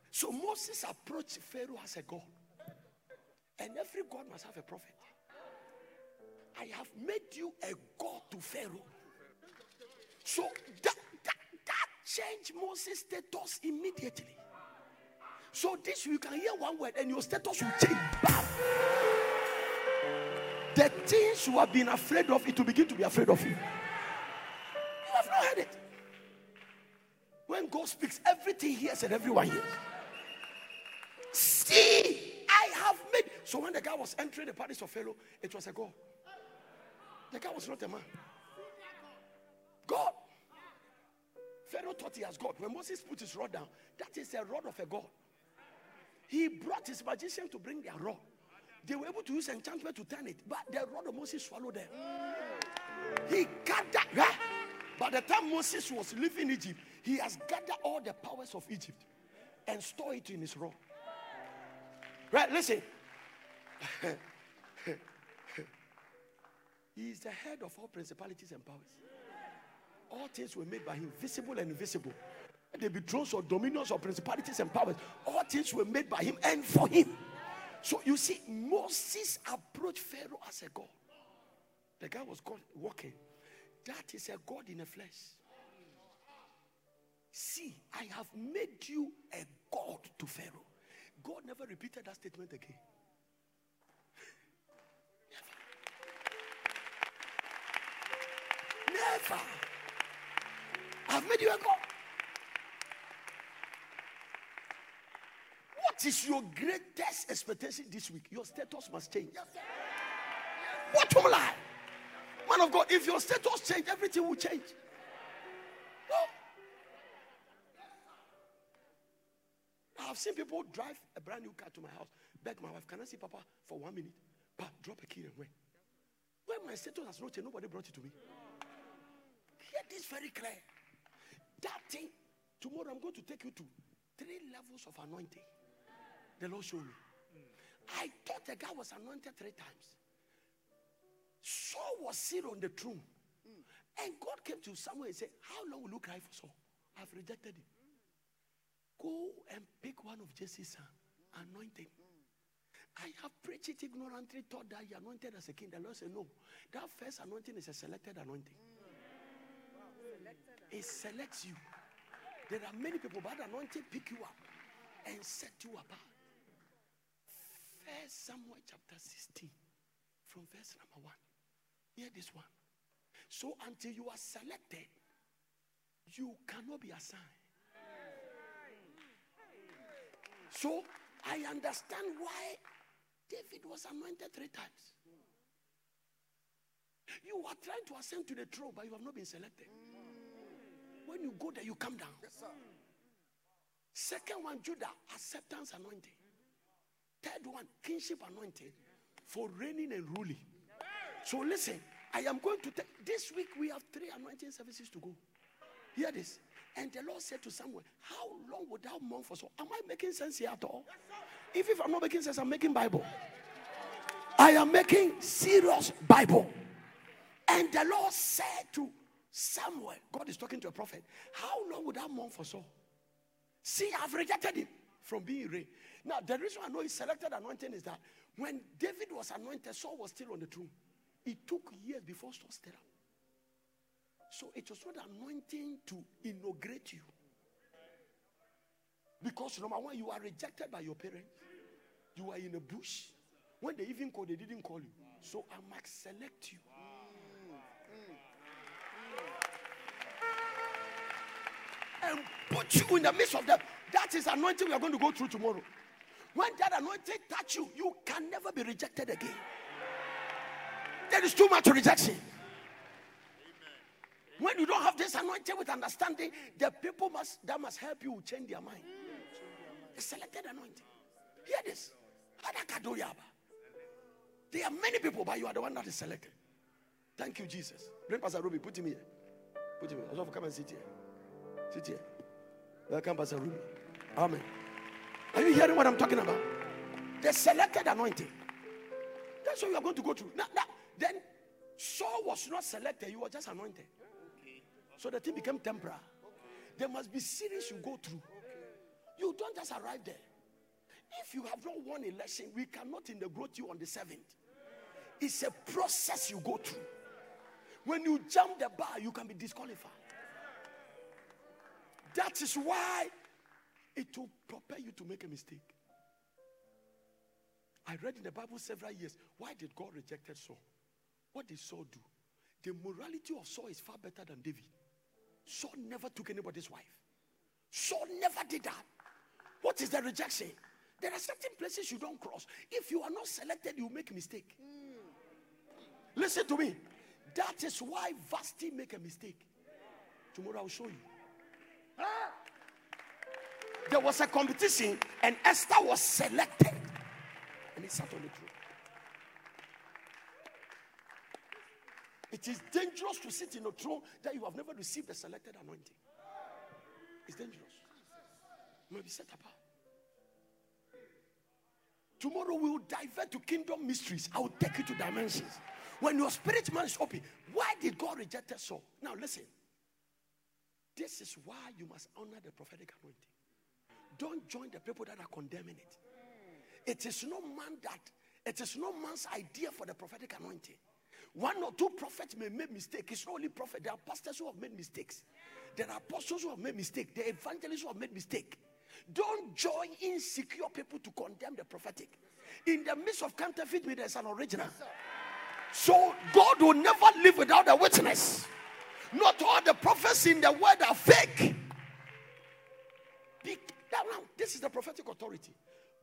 So Moses approached Pharaoh as a God. And every God must have a prophet. I have made you a God to Pharaoh. So that, that, that changed Moses' status immediately. So this you can hear one word and your status will change. Bam. The things you have been afraid of, it will begin to be afraid of you. You everything hears and everyone hears. See, I have made. So when the guy was entering the palace of Pharaoh, it was a God. The guy was not a man. God. Pharaoh thought he has God. When Moses put his rod down, that is a rod of a God. He brought his magician to bring their rod. They were able to use enchantment to turn it, but the rod of Moses swallowed them. He gathered. Yeah? By the time Moses was leaving Egypt, he has gathered all the powers of Egypt and stored it in his rod. Right, listen. he is the head of all principalities and powers. All things were made by him, visible and invisible. They be thrones or dominions or principalities and powers. All things were made by him and for him. So you see, Moses approached Pharaoh as a God. The guy was called walking. That is a God in a flesh. See, I have made you a God to Pharaoh. God never repeated that statement again. Never. Never. I've made you a God. What is your greatest expectation this week? Your status must change. What will lie? Man of God, if your status change, everything will change. I've seen people drive a brand new car to my house, beg my wife, Can I see Papa for one minute? Pa, drop a key and where? When my status has not changed, nobody brought it to me. Hear this very clear. That thing, tomorrow I'm going to take you to three levels of anointing. The Lord showed me. I thought the guy was anointed three times. Saul was sitting on the throne. And God came to Samuel and said, How long will you cry for Saul? I've rejected him. Go and pick one of Jesse's uh, sons, anoint him. I have preached it ignorantly, thought that he anointed as a king. The Lord said, No. That first anointing is a selected anointing. It selects you. There are many people, but anointing pick you up and set you apart. First Samuel chapter 16, from verse number one. Hear this one. So until you are selected, you cannot be assigned. So I understand why David was anointed three times. You are trying to ascend to the throne, but you have not been selected. When you go there, you come down. Second one, Judah, acceptance anointing. Third one, kingship anointing for reigning and ruling. So listen, I am going to take this week we have three anointing services to go. Hear this. And the Lord said to Samuel, How long would thou mourn for so? Am I making sense here at all? If, if I'm not making sense, I'm making Bible. I am making serious Bible. And the Lord said to Samuel, God is talking to a prophet, How long would thou mourn for Saul? See, I've rejected him from being reign. Now, the reason I know he selected anointing is that when David was anointed, Saul was still on the throne. It took years before Saul stood up. So it was not anointing to inaugurate you. Because number one, you are rejected by your parents. You are in a bush. When they even call, they didn't call you. So I must select you. And put you in the midst of them. That is anointing we are going to go through tomorrow. When that anointing touch you, you can never be rejected again. There is too much rejection. When you don't have this anointing with understanding, the people must that must help you change their mind. The selected anointing. Hear this. There are many people, but you are the one that is selected. Thank you, Jesus. Bring Pastor Ruby. Put him here. Put him here. Come and sit here. Sit here. Welcome, Pastor Ruby. Amen. Are you hearing what I'm talking about? The selected anointing. That's what you are going to go through. Now, now, then Saul was not selected, you were just anointed. So the thing became temporal. There must be series you go through. You don't just arrive there. If you have not won election, we cannot integrate you on the 7th. It's a process you go through. When you jump the bar, you can be disqualified. That is why it will prepare you to make a mistake. I read in the Bible several years. Why did God reject Saul? What did Saul do? The morality of Saul is far better than David. Saul never took anybody's wife. Saul never did that. What is the rejection? There are certain places you don't cross. If you are not selected, you make a mistake. Listen to me. That is why Vashti make a mistake. Tomorrow I'll show you. There was a competition, and Esther was selected, and he sat on the throne. It is dangerous to sit in a throne that you have never received the selected anointing. It's dangerous. You may be set apart. Tomorrow we will divert to kingdom mysteries. I will take you to dimensions. When your spirit man is open, why did God reject us so? Now listen. This is why you must honor the prophetic anointing. Don't join the people that are condemning it. It is no man that it is no man's idea for the prophetic anointing. One or two prophets may make mistakes. It's not only prophet. There are pastors who have made mistakes. There are apostles who have made mistakes. There are evangelists who have made mistakes. Don't join insecure people to condemn the prophetic. In the midst of counterfeit, there's an original. So God will never live without a witness. Not all the prophets in the world are fake. Now, this is the prophetic authority.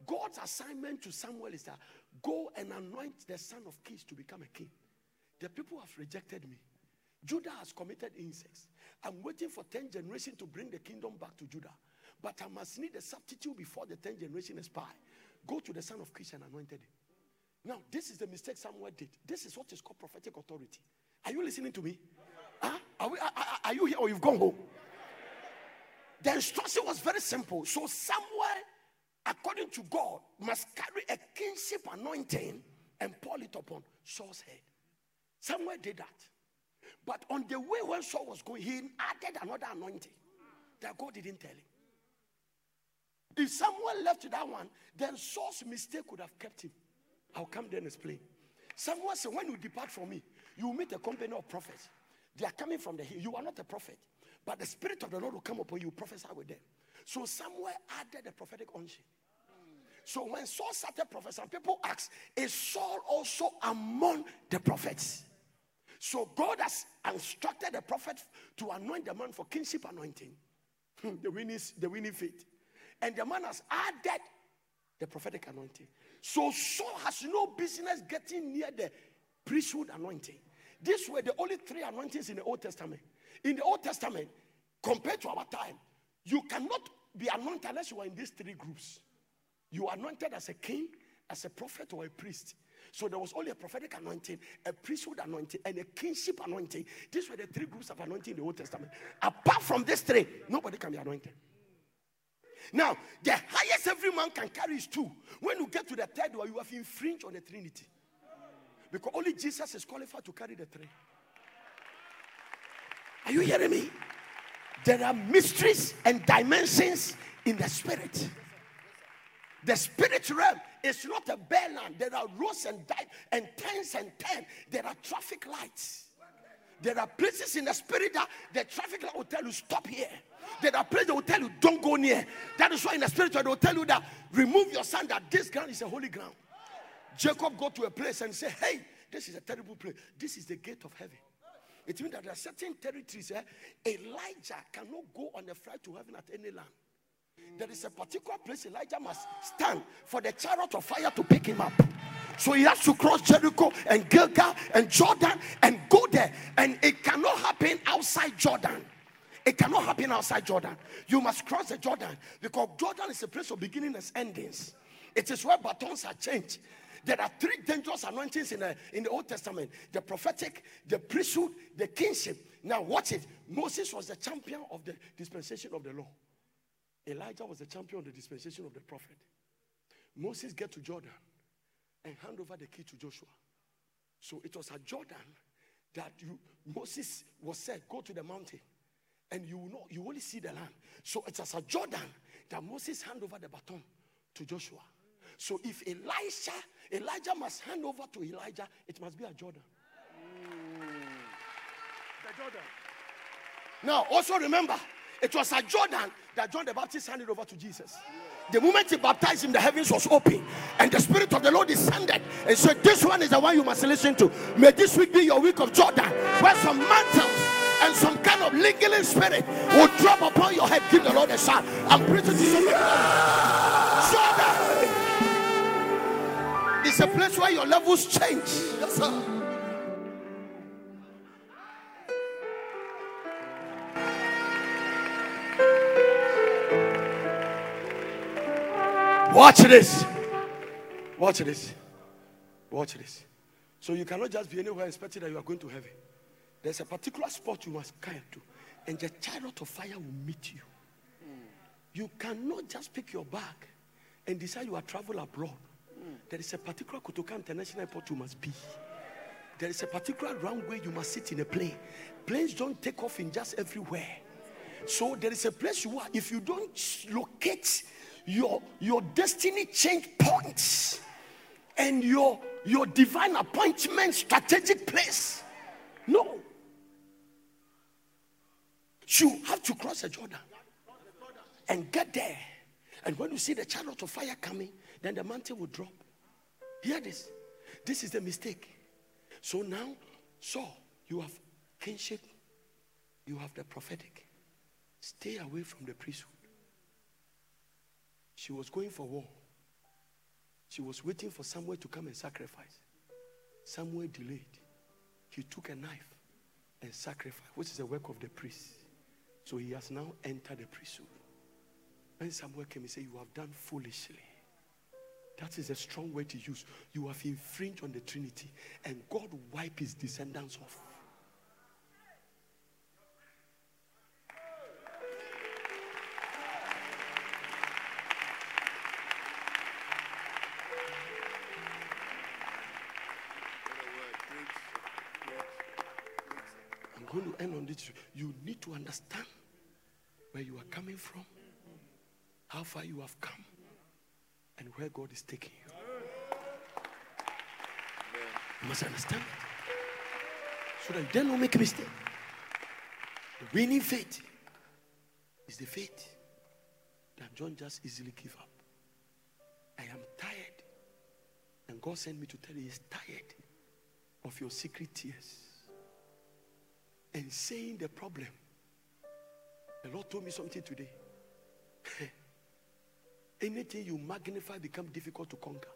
God's assignment to Samuel is that go and anoint the son of Kish to become a king. The people have rejected me. Judah has committed incest. I'm waiting for 10 generations to bring the kingdom back to Judah. But I must need a substitute before the 10 generation expire. Go to the son of and anointed him. Now, this is the mistake Samuel did. This is what is called prophetic authority. Are you listening to me? Huh? Are, we, are, are you here or you've gone home? The instruction was very simple. So, Samuel, according to God, must carry a kingship anointing and pour it upon Saul's head. Samuel did that. But on the way when Saul was going, he added another anointing that God didn't tell him. If someone left that one, then Saul's mistake would have kept him. I'll come there and explain. Someone said, When you depart from me, you meet a company of prophets. They are coming from the hill. You are not a prophet, but the Spirit of the Lord will come upon you, prophesy with them. So Samuel added the prophetic unction. So when Saul started prophesying, people asked, Is Saul also among the prophets? So God has instructed the prophet to anoint the man for kingship anointing, Hmm, the winning, the winning faith. And the man has added the prophetic anointing. So Saul has no business getting near the priesthood anointing. These were the only three anointings in the Old Testament. In the Old Testament, compared to our time, you cannot be anointed unless you are in these three groups. You are anointed as a king, as a prophet, or a priest. So there was only a prophetic anointing, a priesthood anointing, and a kingship anointing. These were the three groups of anointing in the Old Testament. Apart from these three, nobody can be anointed. Now, the highest every man can carry is two. When you get to the third one, you have infringed on the Trinity. Because only Jesus is qualified to carry the three. Are you hearing me? There are mysteries and dimensions in the spirit. The spirit realm is not a bare land. There are rows and di- and tens and ten. There are traffic lights. There are places in the spirit that the traffic light will tell you stop here. There are places that will tell you don't go near. That is why in the spirit they will tell you that remove your sand. That this ground is a holy ground. Jacob go to a place and say, "Hey, this is a terrible place. This is the gate of heaven." It means that there are certain territories. Eh, Elijah cannot go on a flight to heaven at any land. There is a particular place Elijah must stand for the chariot of fire to pick him up. So he has to cross Jericho and Gilgal and Jordan and go there. And it cannot happen outside Jordan. It cannot happen outside Jordan. You must cross the Jordan because Jordan is a place of beginnings and endings. It is where batons are changed. There are three dangerous anointings in the, in the Old Testament the prophetic, the priesthood, the kingship. Now, watch it. Moses was the champion of the dispensation of the law. Elijah was the champion of the dispensation of the prophet. Moses get to Jordan and hand over the key to Joshua. So it was at Jordan that you, Moses was said, go to the mountain and you will know, you only see the land. So it was at Jordan that Moses hand over the baton to Joshua. So if Elisha, Elijah must hand over to Elijah, it must be at Jordan. The Jordan. Now, also remember, it was at Jordan that John the Baptist handed over to Jesus. The moment he baptized him, the heavens was open, and the Spirit of the Lord descended and said, This one is the one you must listen to. May this week be your week of Jordan, where some mantles and some kind of lingering spirit will drop upon your head. Give the Lord a shout. I'm preaching to somebody. Jordan is a place where your levels change. Yes, sir. Watch this. Watch this. Watch this. So you cannot just be anywhere expecting that you are going to heaven. There's a particular spot you must come to, and the chariot of fire will meet you. You cannot just pick your bag and decide you are travel abroad. There is a particular Kotoka International Airport you must be. There is a particular runway you must sit in a plane. Planes don't take off in just everywhere. So there is a place you are. If you don't locate your your destiny change points and your your divine appointment strategic place, no. You have to cross the Jordan and get there. And when you see the chariot of fire coming, then the mountain will drop. Hear this. This is the mistake. So now, so you have kingship, you have the prophetic. Stay away from the priesthood. She was going for war. She was waiting for Samuel to come and sacrifice. Samuel delayed. He took a knife and sacrificed, which is the work of the priest. So he has now entered the priesthood. When Samuel came, he said, You have done foolishly. That is a strong word to use. You have infringed on the Trinity, and God will wipe his descendants off. Going to end on this. You need to understand where you are coming from, how far you have come, and where God is taking you. You must understand it. So that you then don't make a mistake. The winning faith is the faith that John just easily give up. I am tired. And God sent me to tell you he's tired of your secret tears. And saying the problem. The Lord told me something today. Anything you magnify become difficult to conquer.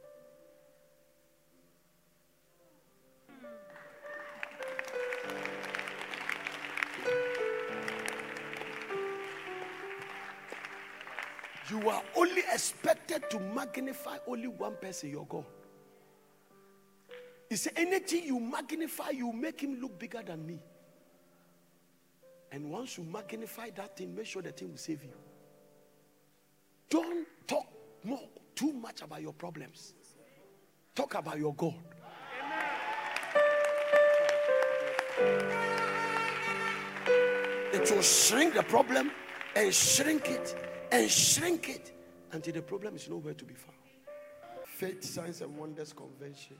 You are only expected to magnify only one person, your God. He said, Anything you magnify, you make him look bigger than me. And once you magnify that thing, make sure the thing will save you. Don't talk more, too much about your problems. Talk about your God. It will shrink the problem and shrink it and shrink it until the problem is nowhere to be found. Faith, Signs, and Wonders Convention.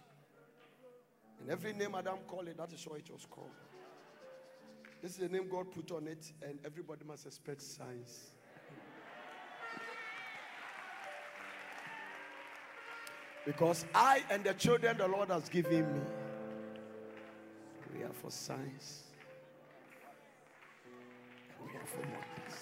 In every name Adam called it, that is what it was called. This is the name God put on it, and everybody must expect signs. Because I and the children the Lord has given me, we are for signs. We are for wonders.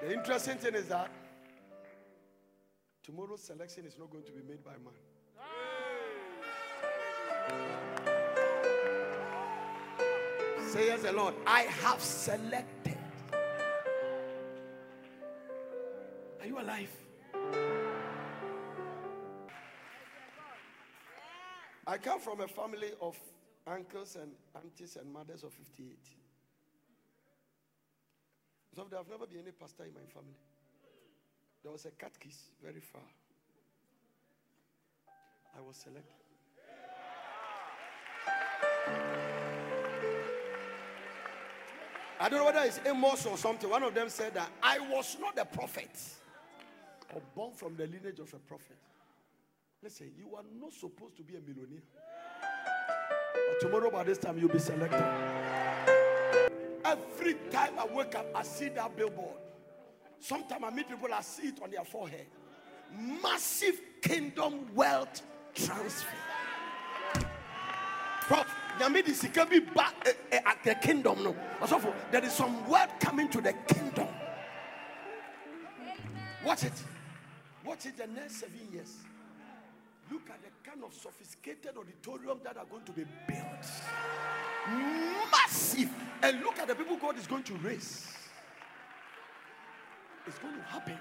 The interesting thing is that tomorrow's selection is not going to be made by man. Say yes, the Lord. I have selected. Are you alive? I come from a family of uncles and aunties and mothers of 58. So there have never been any pastor in my family. There was a catechist very far. I was selected. I don't know whether it's Amos or something. One of them said that I was not a prophet or born from the lineage of a prophet. Listen, you are not supposed to be a millionaire. But tomorrow by this time you'll be selected. Every time I wake up, I see that billboard. Sometimes I meet people, I see it on their forehead. Massive kingdom wealth transfer. Prof, Nyame de sika bi ba at the kingdom no. Osofo, there is some wealth coming to the kingdom. Watch it. Watch it the next seven years. Look at the kind of sophisticated auditorium that are going to be built. Massive. And look at the people God is going to raise. It's going to happen.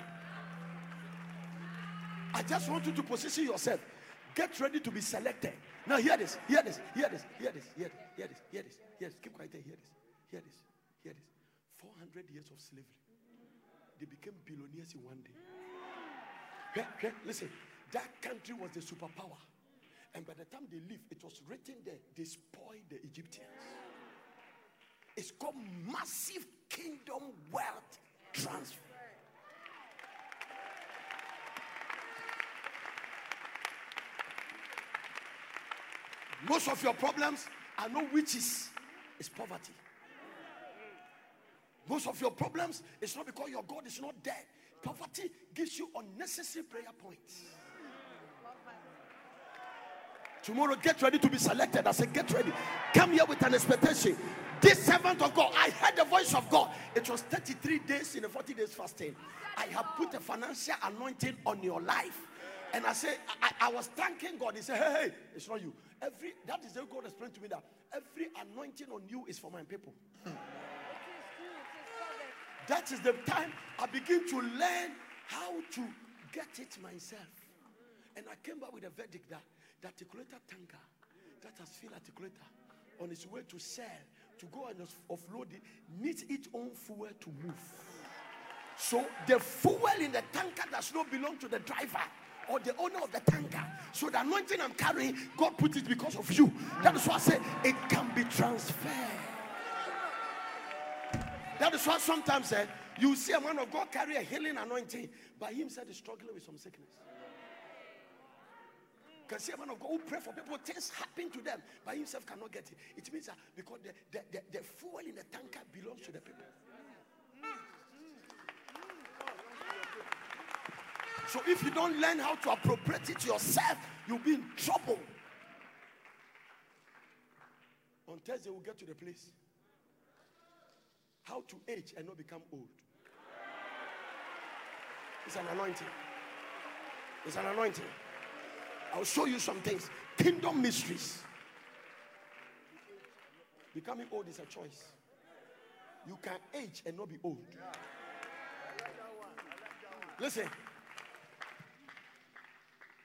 I just want you to position yourself. Get ready to be selected. Now hear this, hear this, hear this, hear this, hear this, hear this, hear this, hear this. Keep quiet there, hear this, hear this, hear this. 400 years of slavery. They became billionaires in one day. Here, here, listen, that country was the superpower. And by the time they leave, it was written there, they spoiled the Egyptians. It's called massive kingdom wealth transfer. Most of your problems are not witches, it's poverty. Most of your problems is not because your God is not there. Poverty gives you unnecessary prayer points. Tomorrow, get ready to be selected. I said, get ready. Come here with an expectation. This servant of God, I heard the voice of God. It was 33 days in a 40 days fasting. I have put a financial anointing on your life. And I said, I, I was thanking God. He said, Hey, hey, it's not you. Every that is the God explained to me that every anointing on you is for my people. That is the time I begin to learn how to get it myself. And I came back with a verdict that the articulator tanker that has filled articulator on its way to sell, to go and offload it, needs its own fuel to move. So the fuel in the tanker does not belong to the driver or the owner of the tanker. So the anointing I'm carrying, God put it because of you. That is why I say it can be transferred. That is why sometimes eh, you see a man of God carry a healing anointing, but himself is struggling with some sickness. You can see a man of God who pray for people, things happen to them, but himself cannot get it. It means that because the, the, the, the fuel in the tanker belongs to the people. So if you don't learn how to appropriate it yourself, you'll be in trouble. On Thursday, we'll get to the place. How to age and not become old. It's an anointing. It's an anointing. I'll show you some things. Kingdom mysteries. Becoming old is a choice. You can age and not be old. Listen.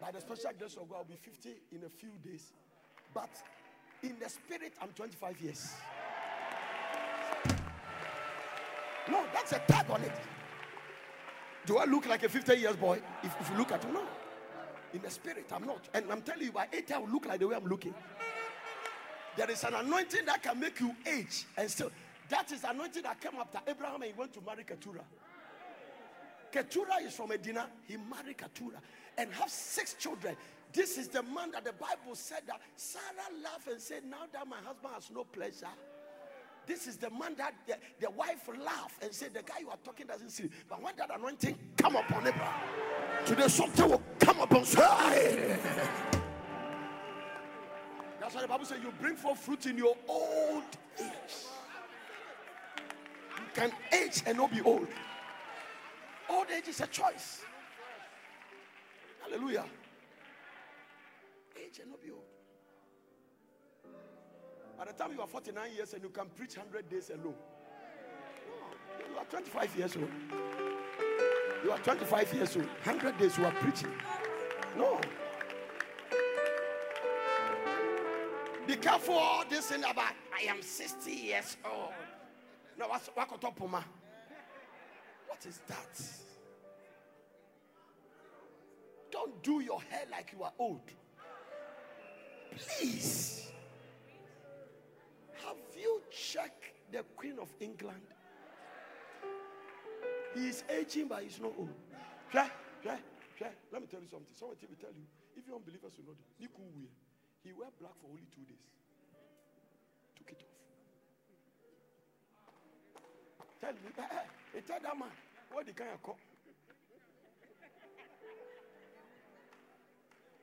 By the special grace of God, I'll be 50 in a few days. But in the spirit, I'm 25 years. No, that's a tag on it. Do I look like a 50 years boy? If, if you look at me, no. In the spirit, I'm not. And I'm telling you, by 80, I will look like the way I'm looking. There is an anointing that can make you age and still. That is anointing that came after Abraham and he went to marry Keturah. Keturah is from Medina. He married Keturah and have six children. This is the man that the Bible said that Sarah laughed and said, Now that my husband has no pleasure. This is the man that the, the wife laughed and said, The guy you are talking doesn't see. But when that anointing come upon Abraham, today something will come upon Sarah. That's why the Bible says you bring forth fruit in your old age. You can age and not be old. Old age is a choice. Hallelujah. Age and not be old. By the time you are 49 years and you can preach 100 days alone. No, you are 25 years old. You are 25 years old. 100 days you are preaching. No. Be careful all this thing about I am 60 years old. No, what's what What is that? Don't do your hair like you are old. Please. Have you checked the Queen of England? He is aging, but he's not old. Yeah, yeah, yeah. Let me tell you something. Somebody will tell you. If you unbelievers will know this. Niku wear. He wear black for only two days. Took it off. Tell me, eh, eh, tell that man what the kind call.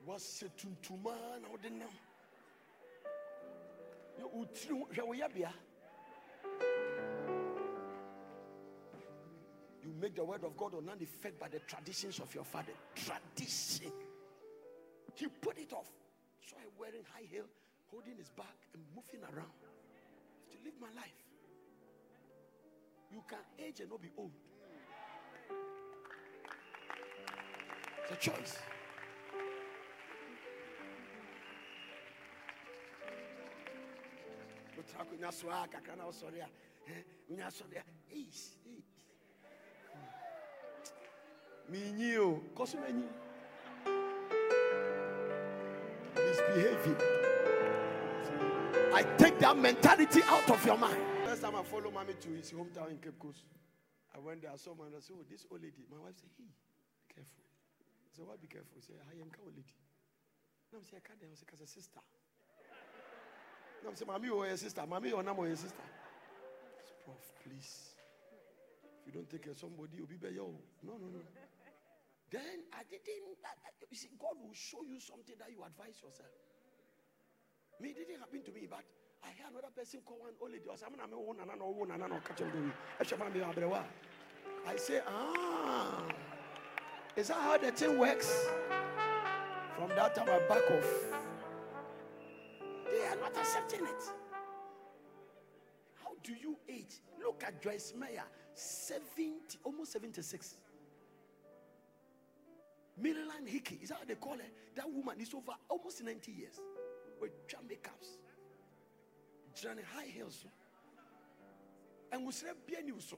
Was a tuntuma na ɔde nam. Yɛ utiri ho hwɛ wo. You make the word of God or not fed by the traditions of your father. Tradition. He put it off. So I wearing high heel, holding his back and moving around. To live my life. You can age and not be old. It's a choice. Eh. Misbehaving. I take that mentality out of your mind. First time I follow mommy to his hometown in Cape Coast, I went there, I saw my I said, Oh, this old lady. My wife said, Hey, be careful. I said, Why be careful? He said, I am old lady. No, I'm saying, I can't. I said, Because a sister. No, I'm saying, Mommy, or your sister. Mommy, or Nam, or your sister. I said, Prof, please. If you don't take care of somebody, you'll be better. No, no, no. Then I didn't. I, I- you see, God will show you something that you advise yourself. Me, it didn't happen to me, but I hear another person call one old lady. I say, "I'm not own and I own and I catch them. I say, ah, is that how the thing works? From that time, I back off. They are not accepting it. How do you age? Look at Joyce Meyer, 70, almost 76. Marilyn Hickey, is that what they call her? That woman is over almost 90 years with jam makeups. Johnny high we say, be so.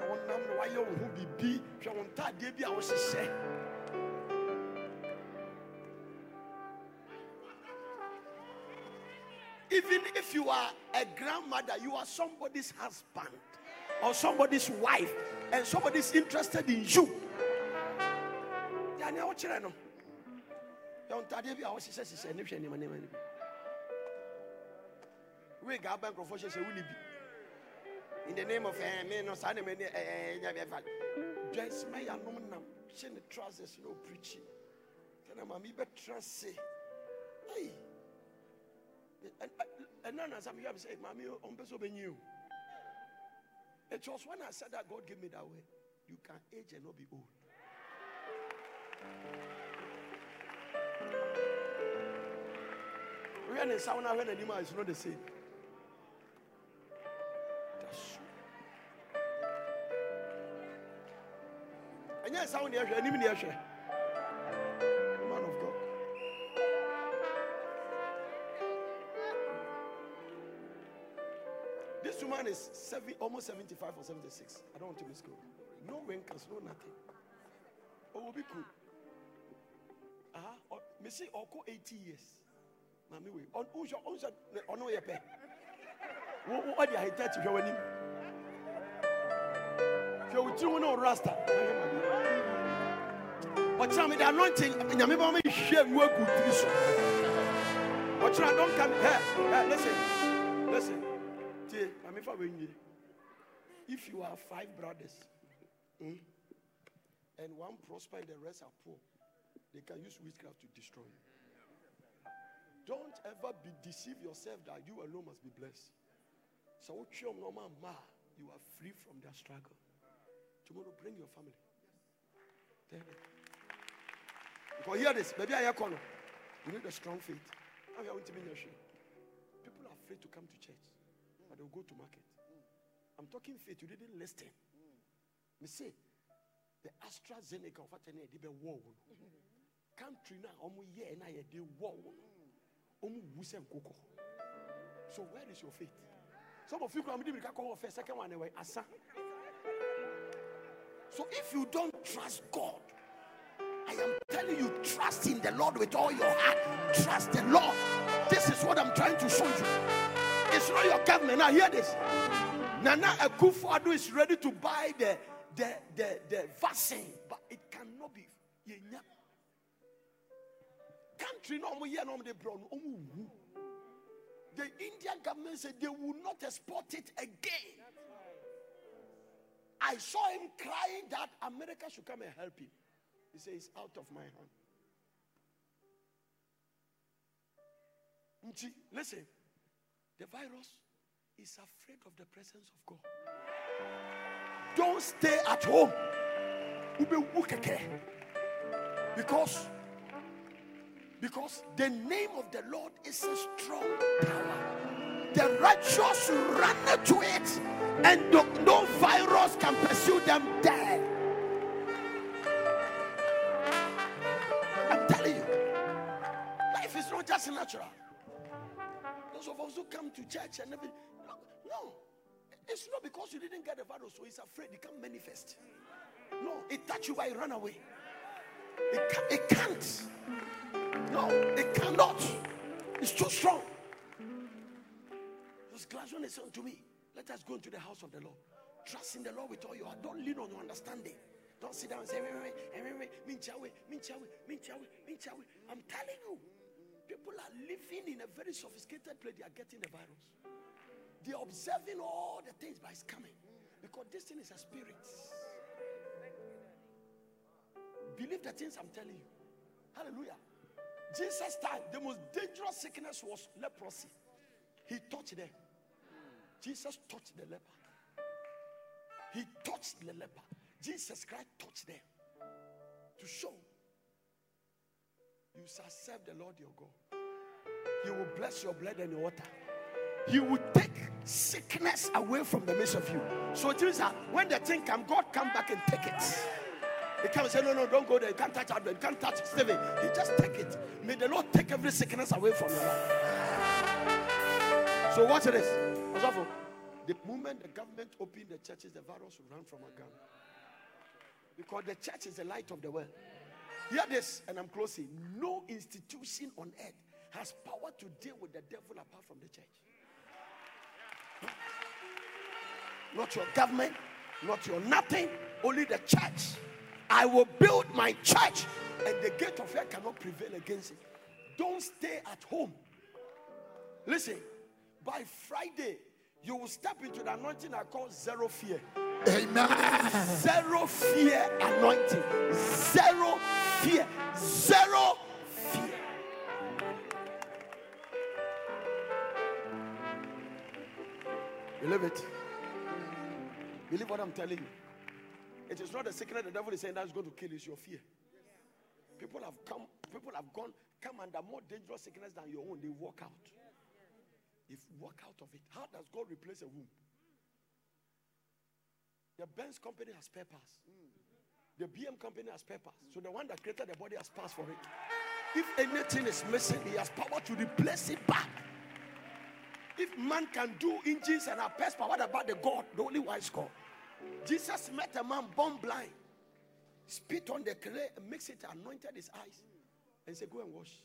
Na na ho hwɛ bi a even if you are a grandmother you are somebody's husband or somebody's wife and somebody's interested in you yɛane a wokyerɛ no yɛ wo ntadeɛ bi a wohyehyɛhyehyɛ ne hwɛ nneɛma nneɛma no bi wig a aba nkurɔfoɔ hyehyɛ wo ne bi in the name of eh, me no saa nneɛma ni eh, eh, nya bɛfa Joyce Meyer nom nam hyɛ ne trousers na ɔpreachi kana maame bɛtra se ai ɛna na sam yam sɛ maame ɔmpɛ sɛ ɔbɛnyi o it was when i said that god gave me that way you can age and not be old nsa wo no ahwɛ n'anim a it's not the same That's nsa wo ne ɛhwɛ anim ne ɛhwɛ man of god. This woman is seven, almost 75 or 76 i don't want to misquote no wrinkles no nothing. Oh will be cool uh-huh. Me see oko 80 years. Maame wei ɔnhwɛ ɔnhwɛ ɔno yɛ pɛ wo wo ɔde aheta ti hwɛ w'anim hwɛ wo rasta. Ɔkyerɛ anointing nyame bɛ ma hwɛ so. Don't come here listen listen. Tie fa if you have five brothers hmm, and one prosper and the rest are poor they can use witchcraft to destroy you don't ever be deceive yourself that you alone must be blessed. So you you are free from that struggle. Tomorrow bring your family. Them. Because hear this, maybe I hear corner. You need a strong faith. You? People are afraid to come to church, but they'll go to market. I'm talking faith. You didn't listen. Me say the AstraZeneca of what they be war. Country now, almost year and I did war. Omu wuse nkoko. So where is your faith? Some of you come to call first, second one anyway. Asa. So if you don't trust God, I am telling you, trust in the Lord with all your heart. Trust the Lord. This is what I'm trying to show you. It's not your government. Now hear this. Nana Akufo-Addo is ready to buy the the the, the vaccine, but it cannot be. Brown. Oh, the Indian government said they will not export it again. I saw him crying that America should come and help him. He said, It's out of my hand. Listen, the virus is afraid of the presence of God. Don't stay at home. Because because the name of the Lord is a strong power. The righteous run to it, and no, no virus can pursue them there. I'm telling you, life is not just natural. Those of us who come to church and everything, no, no, it's not because you didn't get the virus, so he's afraid it can't manifest. No, it touch you, but it run away. It, can, it can't. No, it cannot. It's too strong. Glass one is unto me. Let us go into the house of the Lord. Trust in the Lord with all your heart. Don't lean on your understanding. Don't sit down and say, wait, wait, wait, wait, minchawe, minchawe, minchawe, minchawe. I'm telling you, people are living in a very sophisticated place. They are getting the virus. They are observing all the things, but it's coming. Because this thing is a spirit. Believe the things I'm telling you. Hallelujah. Jesus' time, the most dangerous sickness was leprosy. He touched them. Jesus touched the leper. He touched the leper. Jesus Christ touched them to show you shall serve the Lord your God. He will bless your blood and your water. He will take sickness away from the midst of you. So Jesus, when the thing comes, God come back and take it. He comes and say, No, no, don't go there. You can't touch Advent. You can't touch Stephen. He just take it. May the Lord take every sickness away from your life. So watch this. The moment the government opened the churches, the virus will run from our gun. Because the church is the light of the world. Hear this, and I'm closing. No institution on earth has power to deal with the devil apart from the church. Not your government, not your nothing, only the church. I will build my church, and the gate of hell cannot prevail against it. Don't stay at home. Listen, by Friday, you will step into the anointing I call zero fear. Amen. Zero fear anointing. Zero fear. Zero fear. Believe it. Believe what I'm telling you. It is not the sickness the devil is saying that's going to kill it's your fear. People have come, people have gone, come under more dangerous sickness than your own. They walk out. If walk out of it, how does God replace a womb? The Benz company has papers. The BM company has papers. So the one that created the body has passed for it. If anything is missing, he has power to replace it back. If man can do engines and have power, what about the God, the only wise God? Jesus met a man born blind, spit on the clay, and makes it anointed his eyes, and said, Go and wash.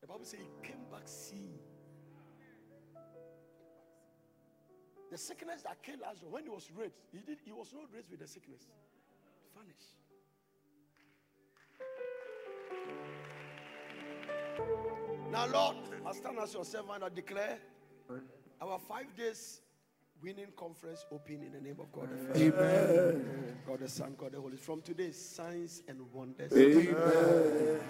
The Bible says he came back seeing. The sickness that killed Lazarus, when he was raised, he did he was not raised with the sickness. Vanished. Now, Lord, I stand as your servant, I declare our five days winning conference open in the name of God the Father, Amen. God the Son, God the Holy. Spirit. From today, signs and wonders. Amen.